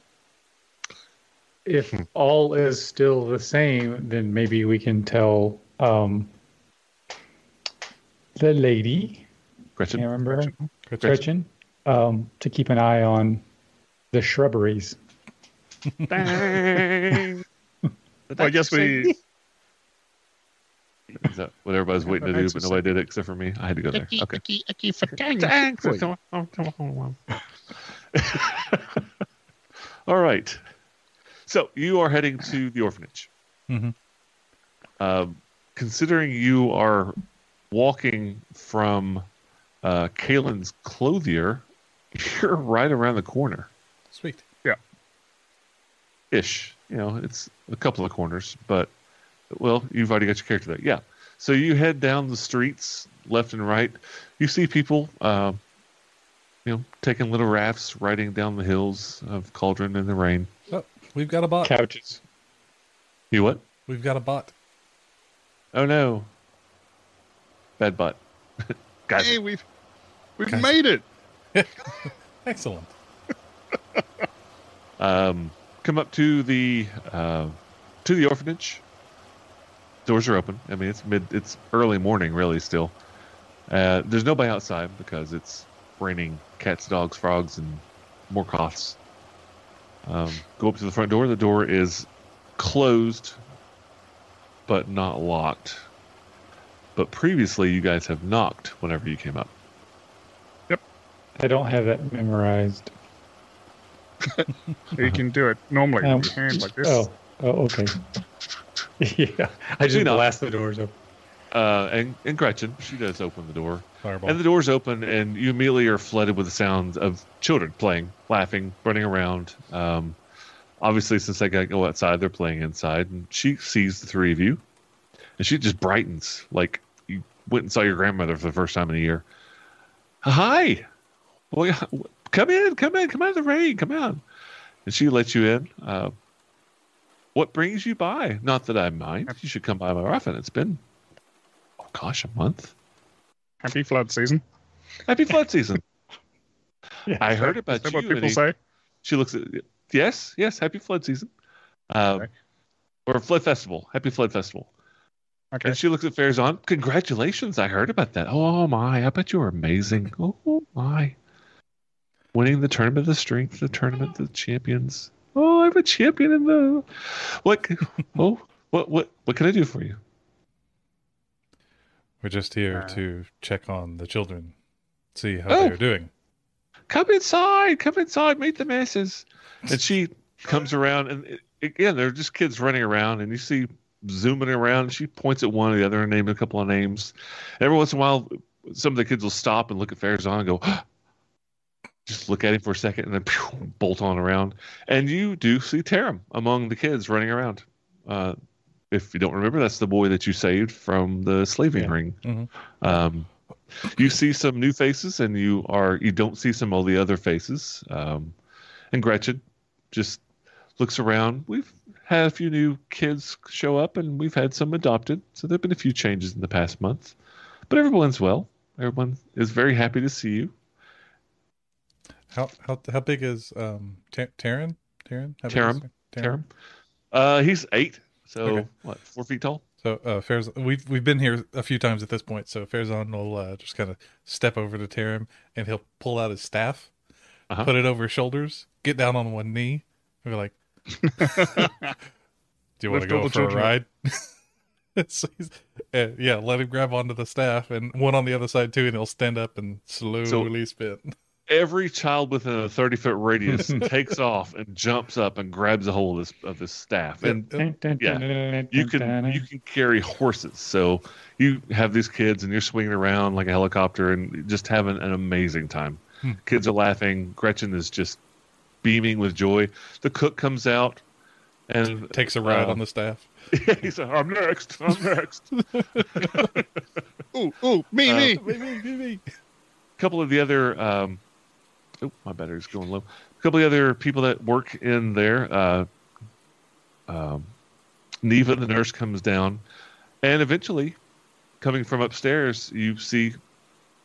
if all is still the same, then maybe we can tell um, the lady, can't Gretchen. remember her, Gretchen? Gretchen, um, to keep an eye on the shrubberies. Bang. Well, I guess we. Is that what everybody's waiting to do, but nobody did it except for me? I had to go there. Okay. Thanks. All right. So you are heading to the orphanage. Mhm. Um, considering you are walking from uh, Kalen's clothier you're right around the corner Sweet. Yeah. Ish. You know, it's a couple of corners, but well, you've already got your character there. Yeah. So you head down the streets left and right. You see people, uh, you know, taking little rafts, riding down the hills of Cauldron in the rain. Oh, we've got a bot. Couches. You what? We've got a bot. Oh no. Bad butt. Guys, Hey, we've we've Okay. made it. Excellent. um, come up to the uh, to the orphanage. Doors are open. I mean, it's mid. It's early morning, really. Still, uh, there's nobody outside because it's raining cats, dogs, frogs, and more coughs. Um, go up to the front door. The door is closed, but not locked. But previously, you guys have knocked whenever you came up. Yep. I don't have that memorized. You can do it normally Um, with your hand like this. Oh, oh, okay. yeah, I just You know. blast the doors open. Uh, and, and Gretchen, she does open the door. Fireball. And the doors open, and you immediately are flooded with the sounds of children playing, laughing, running around. Um, obviously, since they got to go outside, they're playing inside. And she sees the three of you, and she just brightens like you went and saw your grandmother for the first time in a year. Hi, well, come in, come in, come out of the rain, come out. And she lets you in. Uh, what brings you by? Not that I mind. You should come by more often. It's been, oh gosh, a month. Happy flood season. Happy flood season. Yeah. I heard Is about you. what people he- say? She looks at yes, yes. Happy flood season, um, Okay. or flood festival. Happy flood festival. Okay. And she looks at Farazan. Congratulations! I heard about that. Oh my! I bet you were amazing. Oh my! Winning the tournament of the strength, the tournament of the champions. Oh, I'm a champion in the. What? Oh, what? What? What can I do for you? We're just here Uh, to check on the children, see how Oh. they're doing. come inside, come inside, meet the masses. And she comes around, and again, they're just kids running around, and you see zooming around. She points at one or the other and names a couple of names. Every once in a while, some of the kids will stop and look at Farazan and go, just look at him for a second, and then pew, bolt on around. And you do see Taram among the kids running around. Uh, if you don't remember, that's the boy that you saved from the slaving Yeah. ring. Mhm. Um, you see some new faces, and you are you don't see some of the other faces. Um, and Gretchen just looks around. We've had a few new kids show up, and we've had some adopted. So there've been a few changes in the past month, but everyone's well. Everyone is very happy to see you. How how how big is um Ta- Taryn? Taryn? How big Taram. is he? Taram. Uh, he's eight, so Okay. what, four feet tall. So uh, Fairs, we've we've been here a few times at this point. So Farazan will uh, just kind of step over to Taram, and he'll pull out his staff, Uh-huh. put it over his shoulders, get down on one knee, and be like, "Do you want to go the for a ride?" so he's, uh, yeah, let him grab onto the staff, and one on the other side too, and he'll stand up and slowly spin. Every child within a thirty foot radius takes off and jumps up and grabs a hold of this of this staff. And Yeah. you can you can carry horses so you have these kids and you're swinging around like a helicopter and just having an amazing time Hmm. kids are laughing gretchen is just beaming with joy the cook comes out and Takes a ride uh, on the staff. he's like i'm next i'm next Ooh, ooh, me, Uh, me. Me, me, me, me. a couple of the other um oh my battery's going low. A couple of other people that work in there uh um neva the nurse comes down. And eventually coming from upstairs you see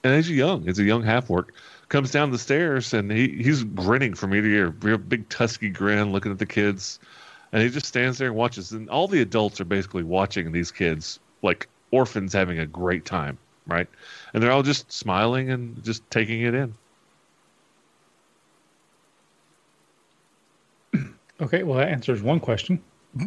and a young as a young half work comes down the stairs and he he's grinning from ear to ear real big tusky grin looking at the kids. And he just stands there and watches. And all the adults are basically watching these kids like orphans having a great time right? And they're all just smiling and just taking it in. Okay, well that answers one question.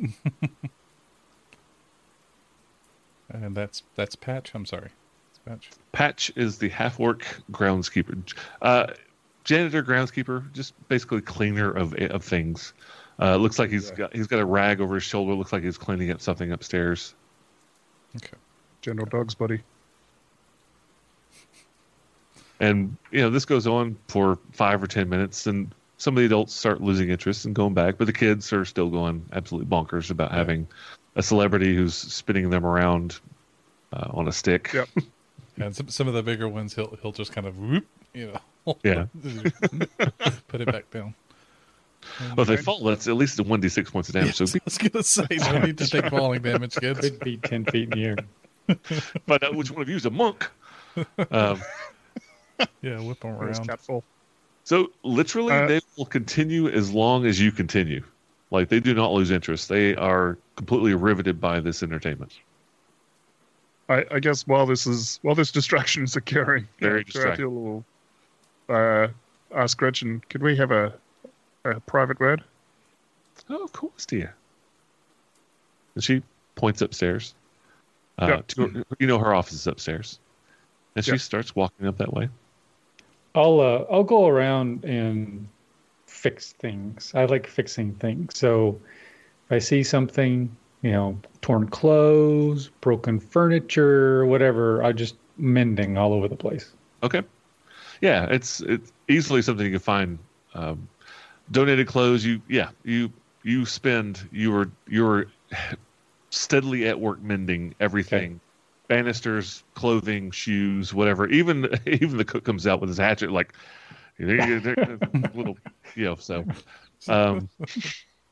And that's that's Patch. I'm sorry, it's Patch. Patch is the half orc groundskeeper, uh, janitor groundskeeper, just basically cleaner of of things. Uh, looks like he's Yeah. got he's got a rag over his shoulder. Looks like he's cleaning up something upstairs. Okay. General Dog's buddy. And you know, this goes on for five or ten minutes, and some of the adults start losing interest and going back, but the kids are still going absolutely bonkers about having a celebrity who's spinning them around uh, on a stick. Yep. And some some of the bigger ones, he'll he'll just kind of whoop, you know, Yeah. put it back down. Well, if they fall, that's at least a one d six points of damage. Yes, So I was gonna say no need to take falling damage, kids. Could be 10 feet in the air. find out which one of you is a monk. Um, Yeah, whip them around. Catfall. So literally, Uh, they will continue as long as you continue. Like they do not lose interest. They are completely riveted by this entertainment. I, I guess while this is while this distraction is occurring, Very distracting. Will uh, ask Gretchen, "Could we have a, a private word?" Oh, of course, dear. And she points upstairs. Uh, Yeah. to you know, her office is upstairs, and she starts walking up that way. I'll uh, I'll go around and fix things. I like fixing things. So if I see something, you know, torn clothes, broken furniture, whatever, I just mending all over the place. Okay. Yeah, it's it's easily something you can find. Um, donated clothes. You yeah you you spend you were you were steadily at work mending everything. Banisters, clothing, shoes, whatever. Even even the cook comes out with his hatchet, like little, you know. So, um,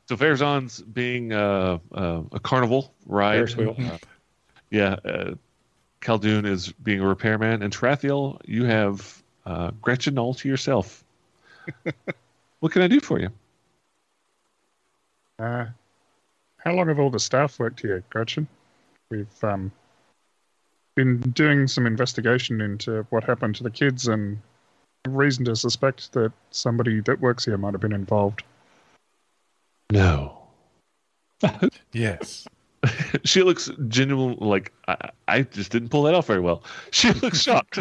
so Farazan's being uh, uh, a carnival ride. Uh, yeah, uh, Khaldun is being a repairman, and Tarathiel, you have uh, Gretchen all to yourself. what can I do for you? Uh, how long have all the staff worked here, Gretchen? We've um, been doing some investigation into what happened to the kids and reason to suspect that somebody that works here might have been involved. No. Yes. she looks genuine. Like I, I just didn't pull that off very well. She looks shocked.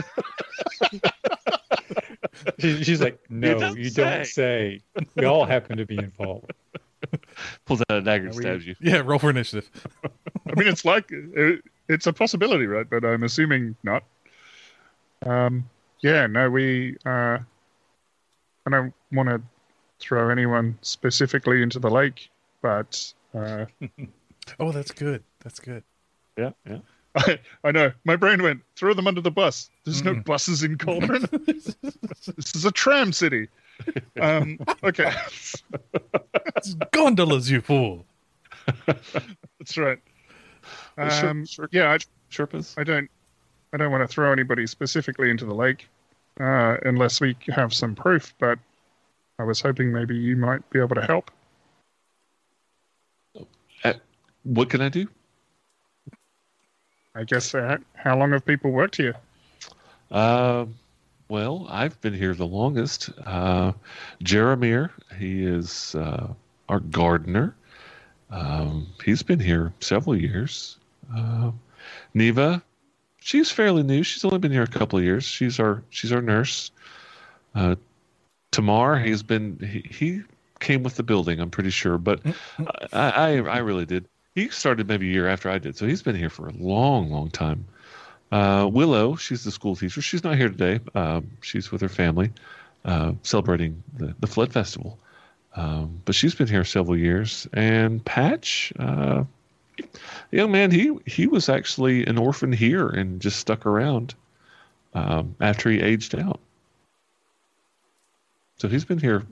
She, she's like, no, don't you don't say. We all happen to be involved. Pulls out a dagger and Are we- stabs you. Yeah, roll for initiative. I mean, it's like it, it's a possibility, right? But I'm assuming not. Um, yeah, no, we. Uh, I don't want to throw anyone specifically into the lake, but uh, Oh, that's good. That's good. Yeah, yeah. I, I know my brain went throw them under the bus. There's no Mm. buses in Cauldron. this is a tram city. Um, okay, It's gondolas, you fool. that's right. Um, sure. yeah, I, Sherpas. I don't I don't want to throw anybody specifically into the lake uh, unless we have some proof. But I was hoping maybe you might be able to help. What can I do? I guess uh, how long have people worked here? Uh, well, I've been here the longest. Uh, Jeremir, he is uh, our gardener. Um, he's been here several years. Uh, Neva, she's fairly new. She's only been here a couple of years. She's our she's our nurse. Uh, Tamar, he's been he, he came with the building. I'm pretty sure, but I, I I really did. He started maybe a year after I did, so he's been here for a long, long time. Uh, Willow, she's the school teacher. She's not here today. Um, she's with her family, uh, celebrating the, the Flood Festival. Um, but she's been here several years. And Patch, uh, young man, he he was actually an orphan here and just stuck around um, after he aged out. So he's been here.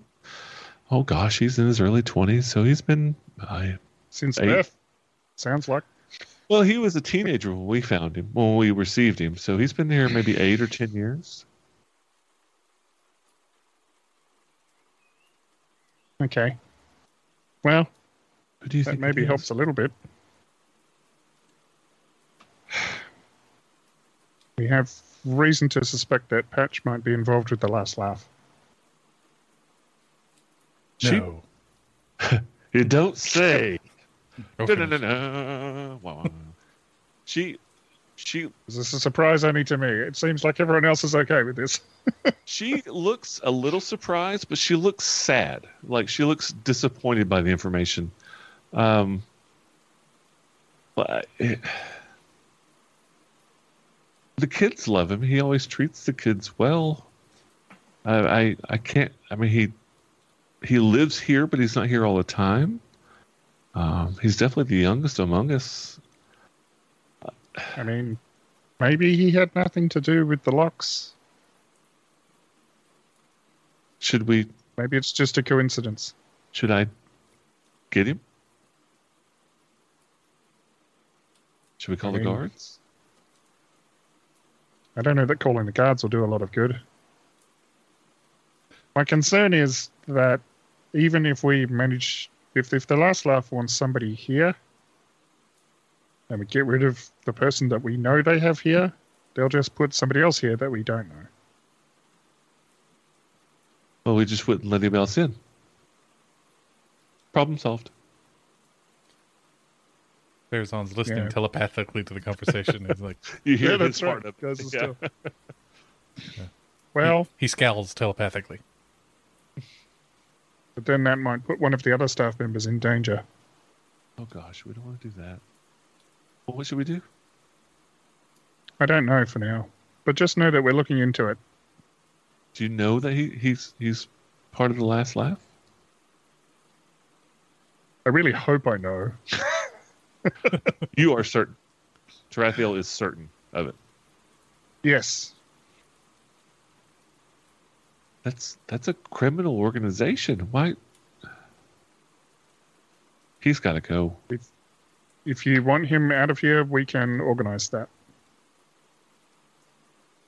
Oh gosh, he's in his early twenties. So he's been. I Since Eight. birth, sounds like. well, he was a teenager when we found him, when we received him. So he's been here maybe eight or ten years. Okay. Well, Who do you that think? maybe it is? helps a little bit. We have reason to suspect that Patch might be involved with the last laugh. She- No. You don't say. Wow. She, she, Is this a surprise only to me? It seems like everyone else is okay with this. she looks a little surprised, but she looks sad. Like she looks disappointed by the information. Um, but it, the kids love him. He always treats the kids well. I, I, I can't. I mean, he he lives here, but he's not here all the time. Um, he's definitely the youngest among us. I mean, maybe he had nothing to do with the locks. Should we? Maybe it's just a coincidence. Should I get him? Should we call I the guards? I don't know that calling the guards will do a lot of good. My concern is that even if we manage, if, if the last laugh wants somebody here, and we get rid of the person that we know they have here, they'll just put somebody else here that we don't know. Well, we just wouldn't let anybody else in. Problem solved. Farazan's listening Yeah. telepathically to the conversation. He's like, You hear Yeah, his that's right. part of Guys is Yeah. still- Well, he scowls telepathically. but then that might put one of the other staff members in danger. Oh gosh, we don't want to do that. What should we do? I don't know for now, but just know that we're looking into it. Do you know that he, he's he's part of the last laugh? I really hope I know. You are certain. Tarathiel is certain of it. Yes, That's that's a criminal organization. Why? He's got to go. If you want him out of here, we can organize that.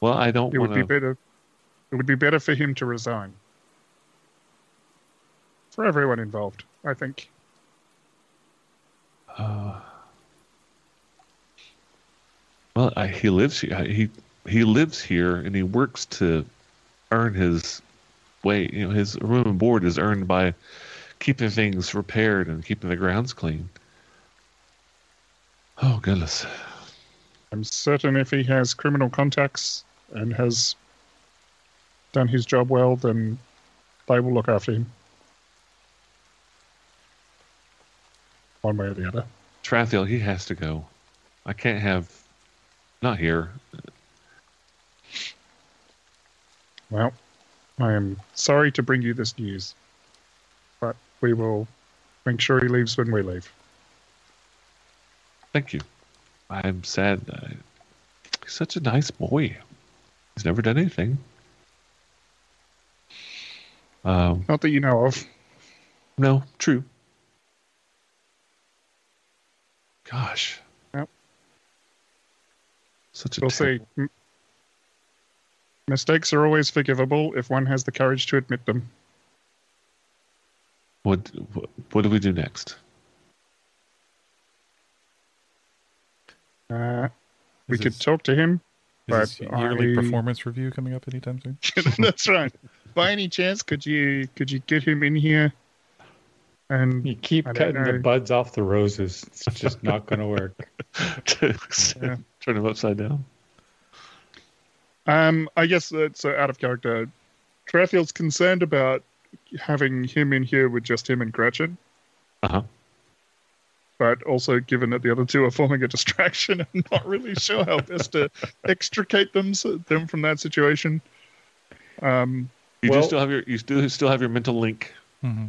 Well, I don't It would be better. It would be better for him to resign. For everyone involved, I think. Uh, well, I, he lives here. He he lives here, and he works to earn his way. You know, his room and board is earned by keeping things repaired and keeping the grounds clean. Oh goodness! I'm certain if he has criminal contacts and has done his job well, then they will look after him. One way or the other. Tarathiel, he has to go. I can't have. Not here. Well, I am sorry to bring you this news, but we will make sure he leaves when we leave. Thank you. I'm sad. I, he's such a nice boy. He's never done anything. Um, Not that you know of. no, true. Gosh. Yep. Such a We'll see. terrible- M- Mistakes are always forgivable if one has the courage to admit them. What, what what do we do next? Uh, we Is could talk to him. Is But yearly I- performance review coming up anytime soon? That's right. By any chance, could you could you get him in here? And You keep I don't cutting the buds off the roses. It's just not going to work. Yeah. Turn him upside down. um, I guess that's uh, out of character. Tarathiel's concerned about having him in here with just him and Gretchen, Uh huh. But also given that the other two are forming a distraction, I'm not really sure how best to extricate them them from that situation. Um, You Well- do still have your you still still have your mental link Mm-hmm.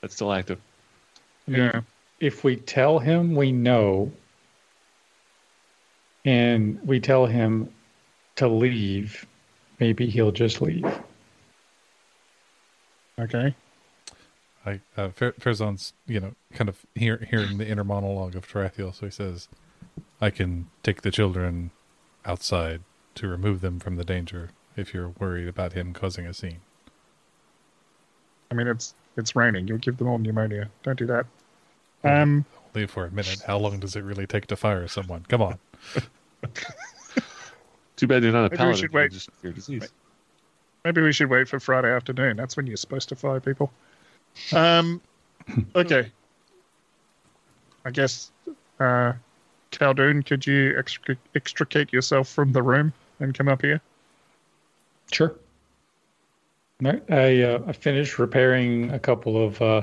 that's still active. Yeah, If we tell him we know and we tell him to leave, maybe he'll just leave. okay. I uh, Fer- Farazan's, you know, kind of hear, hearing the inner monologue of Tarathiel, so he says, "I can take the children outside to remove them from the danger if you're worried about him causing a scene." I mean, it's it's raining. You'll give them all pneumonia. Don't do that. Um, Leave for a minute. How long does it really take to fire someone? Come on. Too bad you're not a Maybe we should wait. Just your disease. Maybe we should wait for Friday afternoon. That's when you're supposed to fire people. Um, okay. I guess, uh, Khaldun, could you extric- extricate yourself from the room and come up here? Sure. No, I uh, I finished repairing a couple of uh,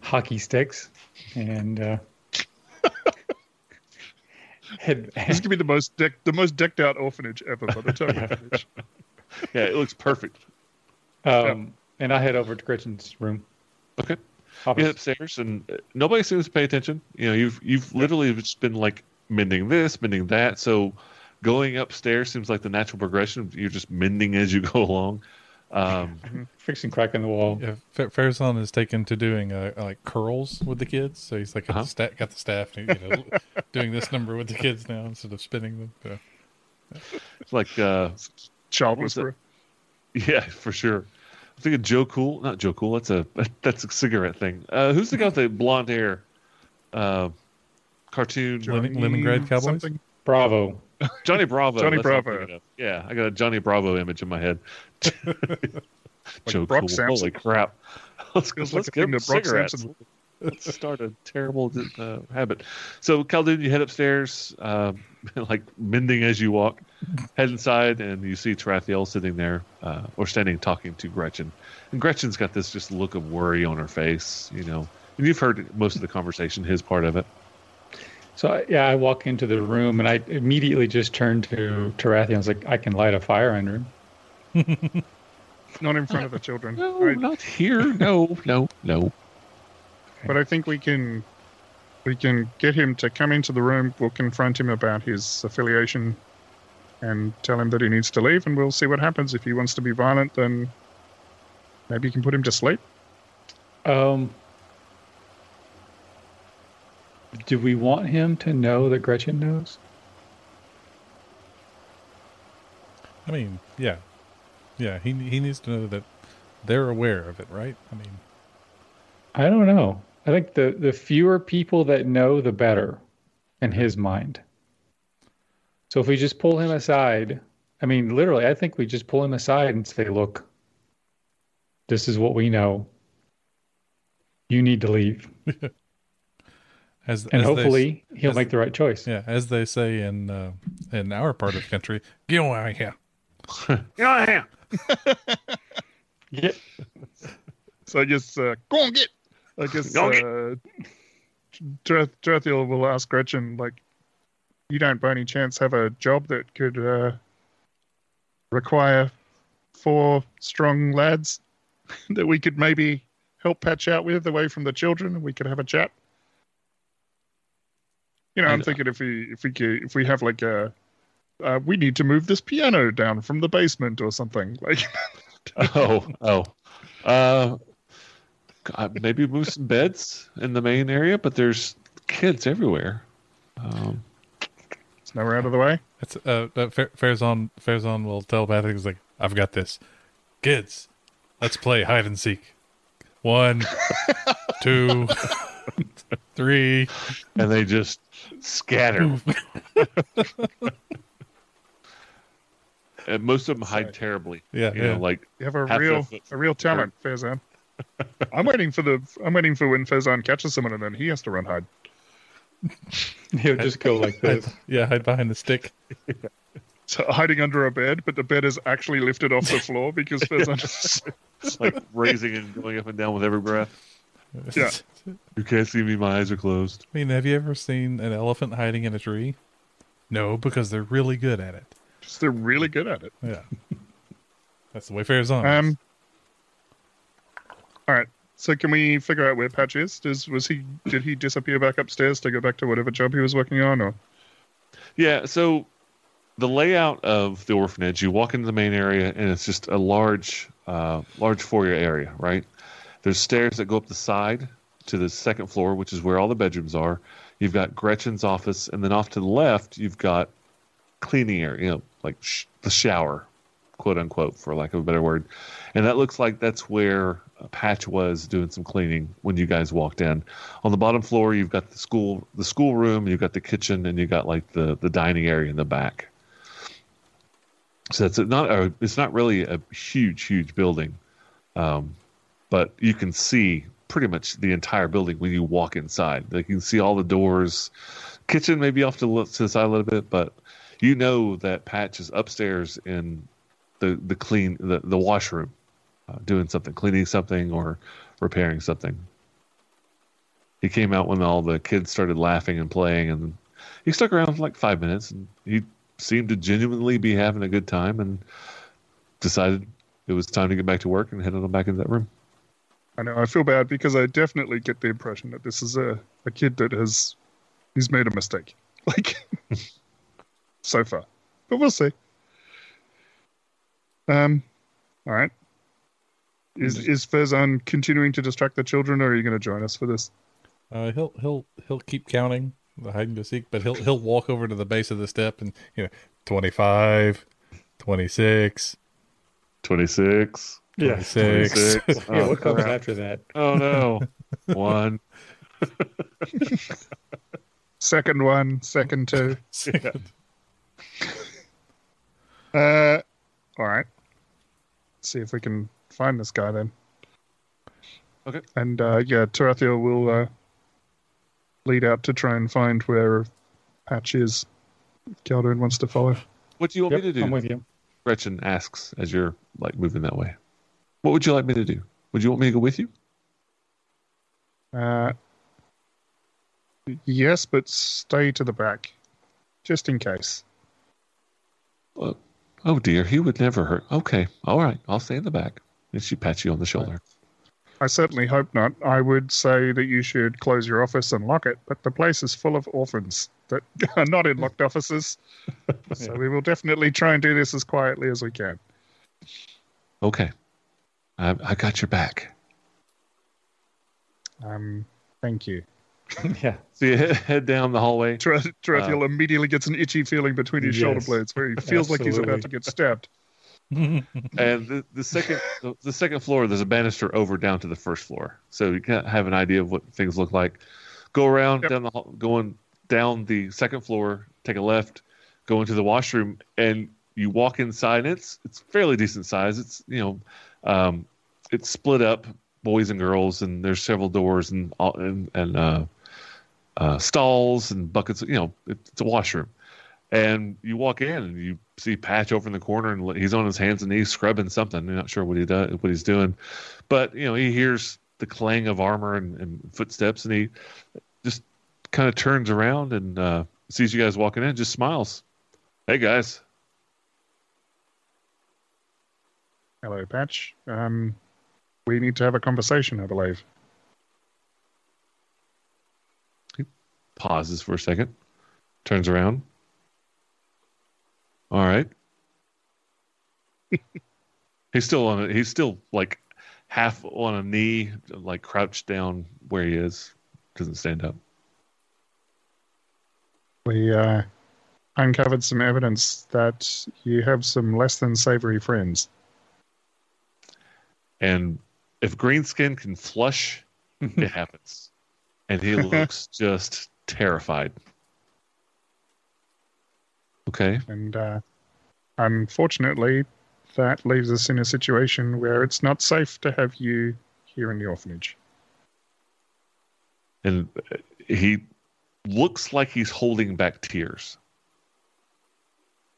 hockey sticks, and uh, Had, This could be the most deck, the most decked out orphanage ever by the time we finish. Yeah, it looks perfect. um, and I head over to Gretchen's room. Okay. Office. You head upstairs, and uh, nobody seems to pay attention. You know, you've you've literally just been like mending this, mending that. So going upstairs seems like the natural progression. You're just mending as you go along. Um, Fixing crack in the wall. Yeah, Fa- Farazan is taken to doing uh, like curls with the kids, so he's like got, Uh-huh. the, sta- got the staff, and, you know, doing this number with the kids now instead of spinning them. So. it's like uh, Child What was whisperer. Yeah, for sure. I'm thinking Joe Cool. Not Joe Cool. That's a that's a cigarette thing. Uh, who's the guy with the blonde hair? Uh, cartoon Lemon- Johnny Lemongrad Cowboys? something. Bravo. Johnny Bravo. Johnny that's what I'm Bravo. Yeah, I got a Johnny Bravo image in my head. Joe Brock Cool. Sampson. Holy crap! Let's, let's like a get thing cigarettes. Let's start a terrible uh, habit. So, Khaldun, you head upstairs, um, like mending as you walk. Head inside, and you see Tarathiel sitting there, uh, or standing talking to Gretchen. And Gretchen's got this just look of worry on her face, you know. And you've heard most of the conversation, his part of it. So I- yeah, I walk into the room and I immediately just turn to Tarathiel. I was like, I can light a fire under him. Not in front of the children. No, I- not here. No, no, no. but I think we can we can get him to come into the room. We'll confront him about his affiliation and tell him that he needs to leave, and we'll see what happens. If he wants to be violent, then maybe you can put him to sleep. Um, do we want him to know that Gretchen knows? I mean, yeah, yeah. He he needs to know that they're aware of it, right? I mean, I don't know. I think the, the fewer people that know, the better in his mind. So if we just pull him aside, I mean, literally, I think we just pull him aside and say, look, this is what we know. You need to leave. as And as they- hopefully he'll as- make the right choice. yeah, as they say in uh, in our part of the country, get out away here. Yeah, Yeah. So I guess uh, go and get. I guess uh, will ask Gretchen like, you don't by any chance have a job that could uh, require four strong lads that we could maybe help patch out with away from the children, and we could have a chat. You know, I'm uh, thinking if we if we could, if we have like a uh, we need to move this piano down from the basement or something like oh, oh. Uh, God, maybe move some beds in the main area, but there's kids everywhere. Um, it's nowhere out of the way. It's uh, uh Fa- Farazan Farazan will telepathically he's like, I've got this. Kids, let's play hide and seek. One, two, three. and they just scatter. and most of them hide terribly. Yeah, You yeah. know, like You have a real foot- a real talent, Farazan. I'm waiting for the I'm waiting for when Farazan catches someone and then he has to run hide. He'll just go like hide, this. yeah, hide behind the stick. So hiding under a bed, but the bed is actually lifted off the floor because Farazan is it's like raising and going up and down with every breath. Yeah. You can't see me; my eyes are closed. I mean, have you ever seen an elephant hiding in a tree? No, because they're really good at it. just they're really good at it. Yeah. That's the way Farazan. is. Um All right. So can we figure out where Patch is? Does was he did he disappear back upstairs to go back to whatever job he was working on or Yeah, so the layout of the orphanage, you walk into the main area and it's just a large uh, large foyer area, right? There's stairs that go up the side to the second floor, which is where all the bedrooms are. You've got Gretchen's office, and then off to the left, you've got cleaning area, you know, like sh- the shower, quote unquote, for lack of a better word. And that looks like that's where Patch was doing some cleaning when you guys walked in. On the bottom floor, you've got the school, the school room, you've got the kitchen, and you've got like the the dining area in the back. So it's not a, it's not really a huge, huge building, um, but you can see pretty much the entire building when you walk inside. Like you can see all the doors. Kitchen maybe off to the, to the side a little bit, but you know that Patch is upstairs in the the clean the the washroom, uh, doing something, cleaning something or repairing something. He came out when all the kids started laughing and playing, and he stuck around for like five minutes, and he seemed to genuinely be having a good time, and decided it was time to get back to work and headed on back into that room. I know I feel bad because I definitely get the impression that this is a, a kid that has he's made a mistake. Like so far. But we'll see. Um all right. Is is Farazan continuing to distract the children or are you gonna join us for this? Uh, he'll he'll he'll keep counting the hide and go seek, but he'll he'll walk over to the base of the step and you know 25, 26, 26. Yeah. 26. 26. Yeah, Oh, what comes crap. after that? Oh, no. One. Second one, second two. Yeah. Uh all right. see if we can find this guy then. Okay. And uh, yeah, Tarathiel will uh, lead out to try and find where Patch is. Khaldun wants to follow. What do you want Yep, me to do? I'm with you. Gretchen asks as you're like moving that way. What would you like me to do? Would you want me to go with you? Uh, yes, but stay to the back, just in case. Oh, oh dear, he would never hurt. Okay, all right, I'll stay in the back. And she pats you on the shoulder. I certainly hope not. I would say that you should close your office and lock it, but the place is full of orphans that are not in locked offices. So we will definitely try and do this as quietly as we can. Okay, I, I got your back. Um, thank you. yeah. So you head, head down the hallway. Tar- Tarathiel immediately gets an itchy feeling between his shoulder blades where he feels like he's about to get stabbed. And the, the second the, the second floor there's a banister over down to the first floor. So you can have an idea of what things look like. Go around Yep. down the hall going down the second floor take a left go into the washroom and you walk inside. And it's it's fairly decent size. It's you know um, it's split up boys and girls and there's several doors and and, and uh, uh, stalls and buckets you know it's a washroom. And you walk in and you see Patch over in the corner and he's on his hands and knees scrubbing something. You're not sure what he does, what he's doing, but you know he hears the clang of armor and, and footsteps, and he just kind of turns around and uh, sees you guys walking in, just smiles. Hey guys, Hello, Patch. Um, we need to have a conversation, I believe. He pauses for a second, turns around. All right. he's still on it. He's still like half on a knee, like crouched down where he is. Doesn't stand up. We uh, uncovered some evidence that you have some less than savory friends. And if Greenskin can flush, it happens. And he looks just terrified. Okay. And uh, unfortunately, that leaves us in a situation where it's not safe to have you here in the orphanage. And uh, he looks like he's holding back tears.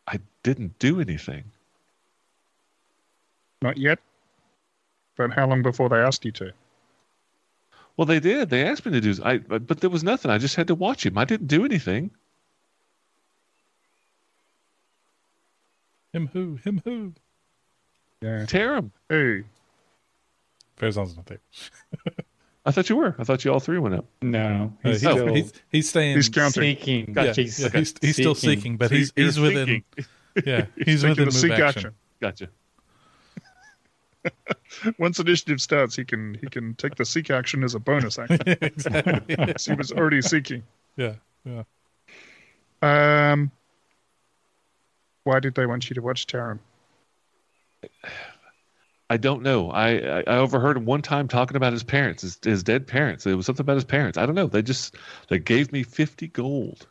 I didn't do anything. Not yet. But how long before they asked you to? Well, they did. They asked me to do. I, but there was nothing. I just had to watch him. I didn't do anything. Him who? Him who? Yeah. Taram. Hey, Farazan's not there. I thought you were. I thought you all three went up. No, Uh, he's he's, still he's, he's staying. He's counting. seeking. Gotcha. He's, yeah, he's, he's still seeking, but he's You're he's within. Yeah, he's taking within the move seek action. action. Gotcha. Once initiative starts, he can he can take the seek action as a bonus action. exactly. 'cause he was already seeking. Yeah, yeah. Um, why did they want you to watch Taram? I don't know. I, I I overheard him one time talking about his parents, his, his dead parents. It was something about his parents. I don't know. They just they gave me fifty gold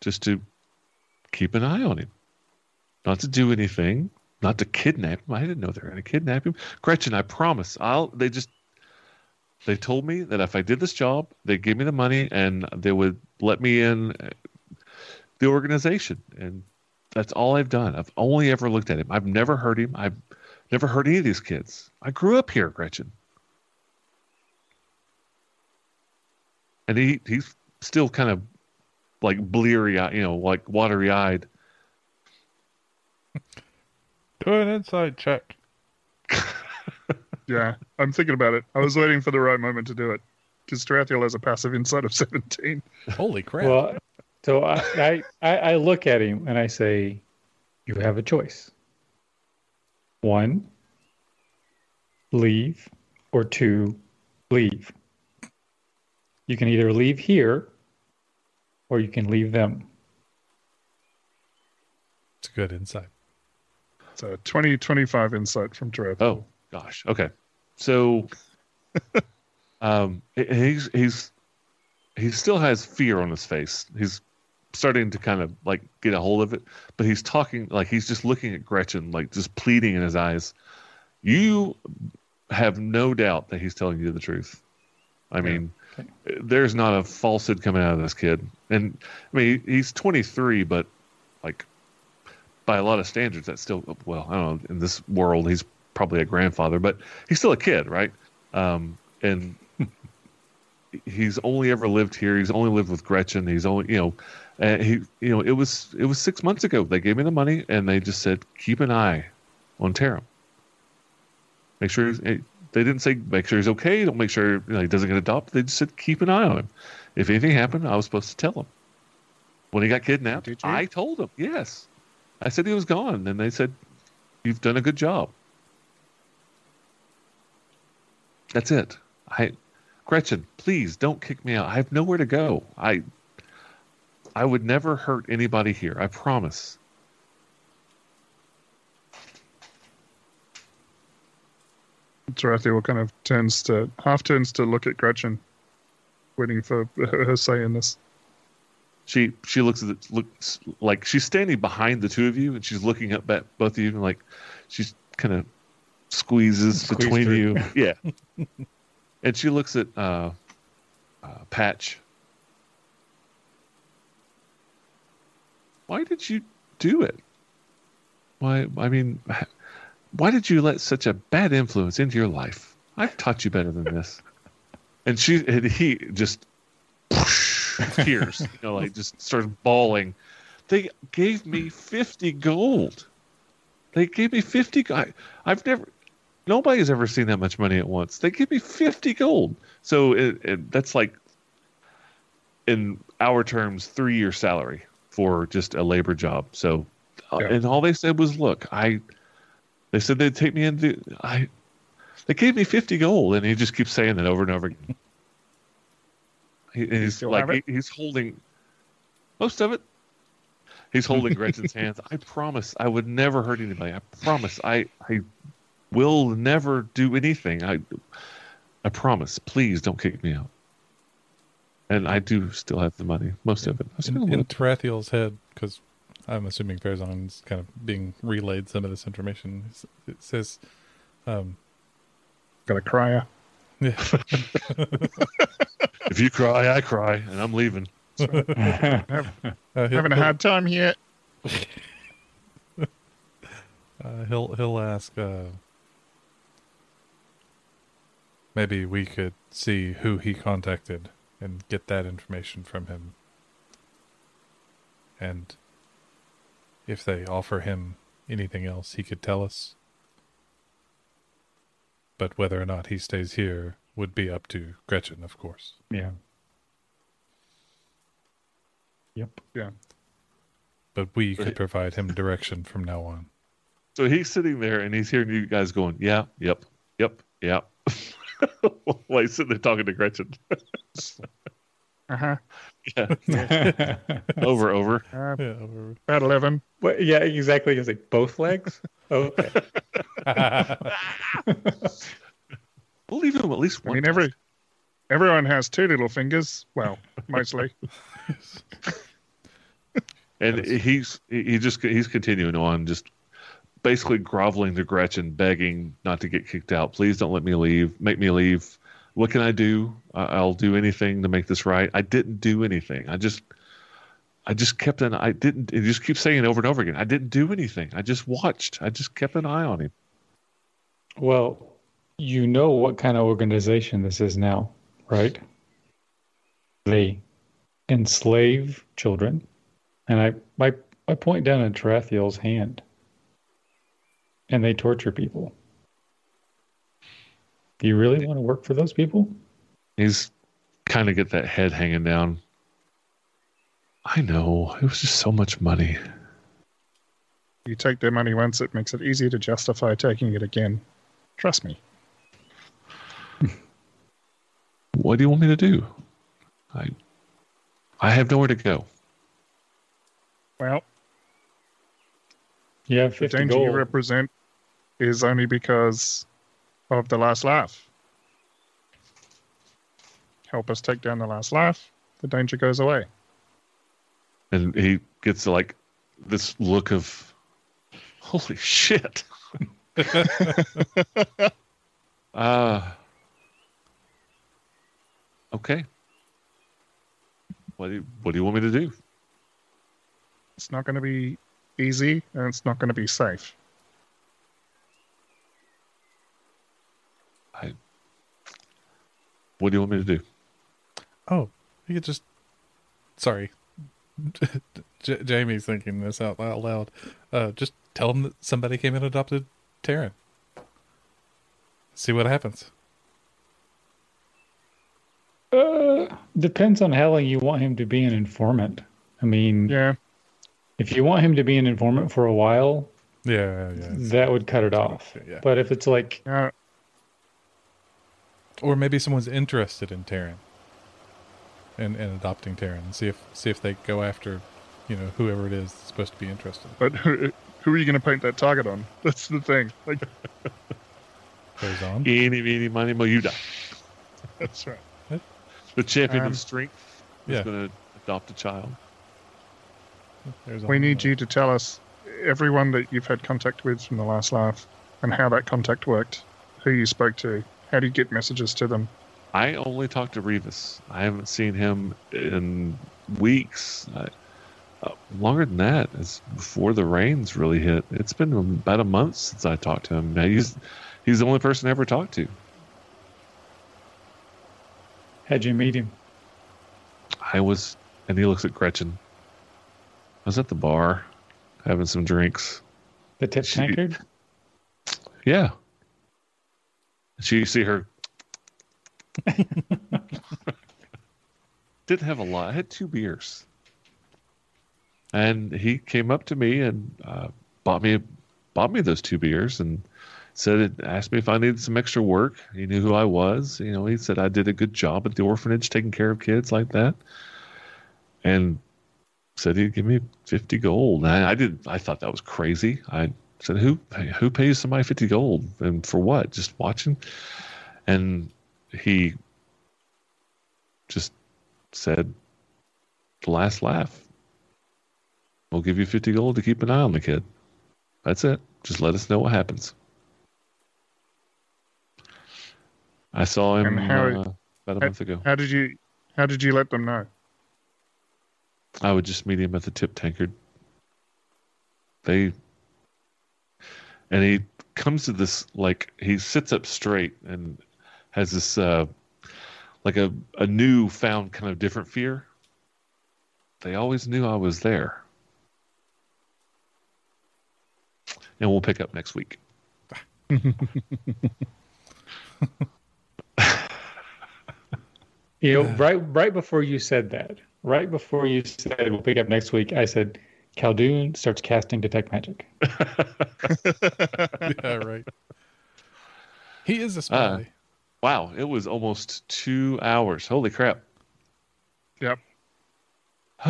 just to keep an eye on him, not to do anything, not to kidnap him. I didn't know they were going to kidnap him. Gretchen, I promise. I'll. They just they told me that if I did this job, they'd give me the money and they would let me in the organization. And that's all I've done. I've only ever looked at him. I've never heard him. I've never heard any of these kids. I grew up here, Gretchen. And he he's still kind of like bleary, eye- you know, like watery eyed. Do an insight check. Yeah, I'm thinking about it. I was waiting for the right moment to do it because Tarathiel has a passive insight of 17. Holy crap! Well, so I, I, I, I look at him and I say, You have a choice. One, leave, or two, leave. You can either leave here or you can leave them. it's a good insight. So 20, 25 insight from Tarathiel. Oh gosh. Okay. So, um, he- he's he's he still has fear on his face. He's starting to kind of like get a hold of it, but he's talking like he's just looking at Gretchen, like just pleading in his eyes. You have no doubt that he's telling you the truth. I mean, there's not a falsehood coming out of this kid. And I mean, he's 23, but like by a lot of standards, that's still well. I don't know. In this world, he's probably a grandfather, but he's still a kid, right? Um, and he's only ever lived here. He's only lived with Gretchen. He's only, you know, and he, you know, it was it was six months ago. They gave me the money, and they just said keep an eye on Taram. Make sure he's, eh, they didn't say make sure he's okay. Don't make sure you know, he doesn't get adopted. They just said keep an eye on him. If anything happened, I was supposed to tell him. When he got kidnapped? I told him. Yes, I said he was gone, and they said you've done a good job. That's it. I, Gretchen, please don't kick me out. I have nowhere to go. I, I would never hurt anybody here. I promise. Tarathiel kind of turns to, half turns to look at Gretchen, waiting for her, her say in this. She she looks at it, looks like she's standing behind the two of you, and she's looking up at both of you, and like she's kind of squeezes Squeeze between through. you. Yeah. and she looks at uh, uh, Patch. Why did you do it? Why? I mean, why did you let such a bad influence into your life? I've taught you better than this. And she and he just tears, you know, like just starts bawling. They gave me fifty gold. They gave me fifty. go- I, I've never. Nobody's ever seen that much money at once. They give me fifty gold. So it, it, that's like, in our terms, three year salary for just a labor job. So, uh, Yeah. and all they said was, "Look, I." They said they'd take me into. I. They gave me fifty gold, and he just keeps saying that over and over again. He, he's like he- he's holding most of it. He's holding Gretchen's hands. I promise I would never hurt anybody. I promise I I will never do anything. I I promise. Please don't kick me out. And I do still have the money, most of it. In, in Tarathiel's head, because I'm assuming Farazan's kind of being relayed some of this information. It says, um, Got a crier. yeah, if you cry, I cry, and I'm leaving. uh, Having a hard time here. Uh, he'll he'll ask. Uh, maybe we could see who he contacted and get that information from him. And if they offer him anything else, he could tell us. But whether or not he stays here would be up to Gretchen, of course. yeah. Yep. Yeah. But we could Right. provide him direction from now on. So he's sitting there and he's hearing you guys going, Yeah, yep, yep, yep. While he's sitting there talking to Gretchen. Uh huh. Yeah. over, over. Uh, Yeah, we're- about 11. What, yeah, exactly. It's like both legs. Okay. We'll leave him at least I one. mean, every everyone has two little fingers. Well, mostly. and he's he just he's continuing on just basically groveling to Gretchen, begging not to get kicked out. Please don't let me leave. Make me leave. What can I do? I'll do anything to make this right. I didn't do anything. I just I just kept an I didn't he just keeps saying it over and over again. I didn't do anything. I just watched. I just kept an eye on him. Well, you know what kind of organization this is now, right? They enslave children, and I I, I point down at Tarathiel's hand, and they torture people. Do you really want to work for those people? He's kind of get that head hanging down. I know. It was just so much money. You take their money once, it makes it easy to justify taking it again. Trust me. What do you want me to do? I I have nowhere to go. Well, You have the 50 danger you represent is only because of the last laugh. Help us take down the last laugh, the danger goes away. And he gets like this look of holy shit. uh Okay. What do you, what do you want me to do? It's not going to be easy and it's not going to be safe. What do you want me to do? Oh, you could just. Sorry. J- Jamie's thinking this out, out loud. Uh, just tell him that somebody came and adopted Taram. See what happens. Uh, depends on how long you want him to be an informant. I mean, Yeah, if you want him to be an informant for a while, Yeah, yeah. that would cut it off. Yeah. But if it's like, yeah. Or maybe someone's interested in Taram. And, and adopting Taram. And see if see if they go after, you know, whoever it is that's supposed to be interested. But who, who are you going to paint that target on? That's the thing. Like, Goes on. Eeny, meeny, miny, mo, you die. that's right. The champion Um, of strength is yeah. going to adopt a child. There's We on. need you to tell us everyone that you've had contact with from the last laugh and how that contact worked, who you spoke to, how do you get messages to them. I only talk to Revis. I haven't seen him in weeks. I, uh, longer than that. It's before the rains really hit. It's been about a month since I talked to him. Now, he's he's the only person I ever talked to. how'd you meet him? I was, and he looks at Gretchen. I was at the bar having some drinks. The tip She- tankard? Yeah. She you see her. Didn't have a lot. I had two beers. And he came up to me and uh, bought me bought me those two beers and said it asked me if I needed some extra work. He knew who I was. You know, he said I did a good job at the orphanage taking care of kids like that. And said he'd give me 50 gold. And I, I did I thought that was crazy. I said who who pays somebody 50 gold and for what? Just watching? And he just said the last laugh. We'll give you 50 gold to keep an eye on the kid. That's it. Just let us know what happens. I saw him how- uh, about a month ago. How did you how did you let them know? I would just meet him at the tip tankard. They and he comes to this like he sits up straight and has this uh like a a new found kind of different fear. They always knew I was there. And we'll pick up next week. You know, right right before you said that, right before you said we'll pick up next week, I said Khaldun starts casting detect magic. yeah, right. He is a uh, spy. Wow, it was almost two hours. Holy crap. Yep.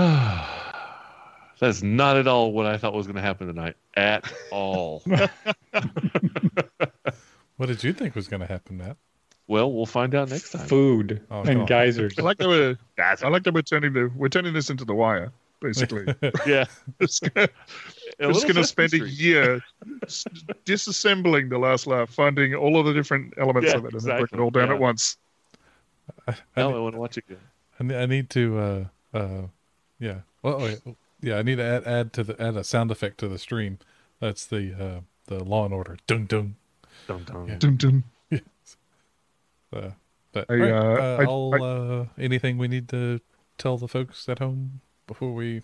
That's not at all what I thought was going to happen tonight. At all. what did you think was going to happen, Matt? well, we'll find out next time. Food Oh, and God. geysers. I like that we're I like that we're turning the we're turning this into the wire, basically. Yeah. It's gonna- A We're just going to Sesame spend a year disassembling the last laugh, finding all of the different elements Yeah, of it, and then break it all down yeah. at once. I, Now I want to watch it again. I need, I need to, uh, uh, yeah. Well, wait, yeah. I need to add, add to the add a sound effect to the stream. That's the uh, the Law and Order. Dung dung. Dun, dun. Yeah. Dun, dun. Uh, but I, all right, uh, uh, I- I'll, uh, anything we need to tell the folks at home before we?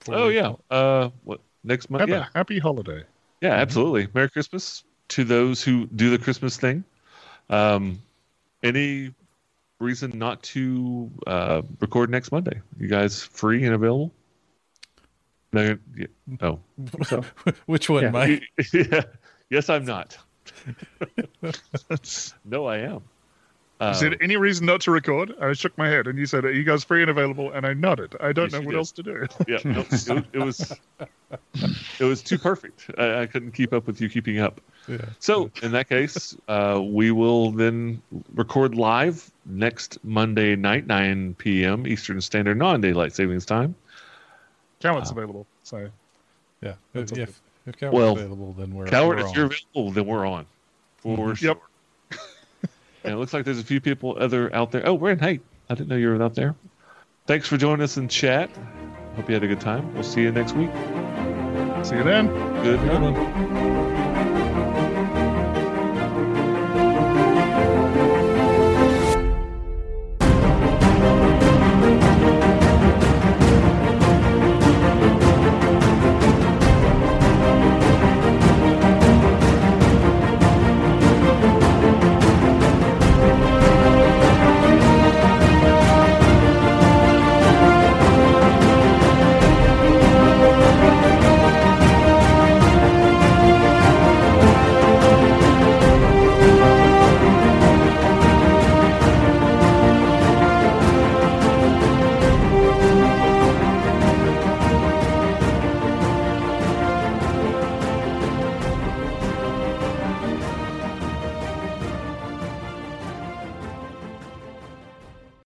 before Oh we- yeah. Uh, what next month? Have Yeah, a happy holiday. yeah, absolutely. Merry Christmas to those who do the Christmas thing. Um, any reason not to uh, record next Monday? You guys free and available? No. yeah, Oh. So Which one, Yeah. Mike? yeah. Yes, I'm not. no, I am. You Um, said any reason not to record? I shook my head, and you said, "Are you guys free and available?" And I nodded. I don't Yes, know what did. else to do. yeah, no, it, it was it was too perfect. I, I couldn't keep up with you keeping up. Yeah. So in that case, uh, we will then record live next Monday night, 9 p.m. Eastern Standard Non-Daylight Savings Time. Cowart's available, so Yeah. That's If, okay. if, if Coward's Well, available, then we're Coward, we're if you're on. available, then we're on for Mhm. sure. Yep. And it looks like there's a few people other out there. Oh, we're in Hey, I didn't know you were out there. Thanks for joining us in chat. Hope you had a good time. We'll see you next week. see you then. Good night.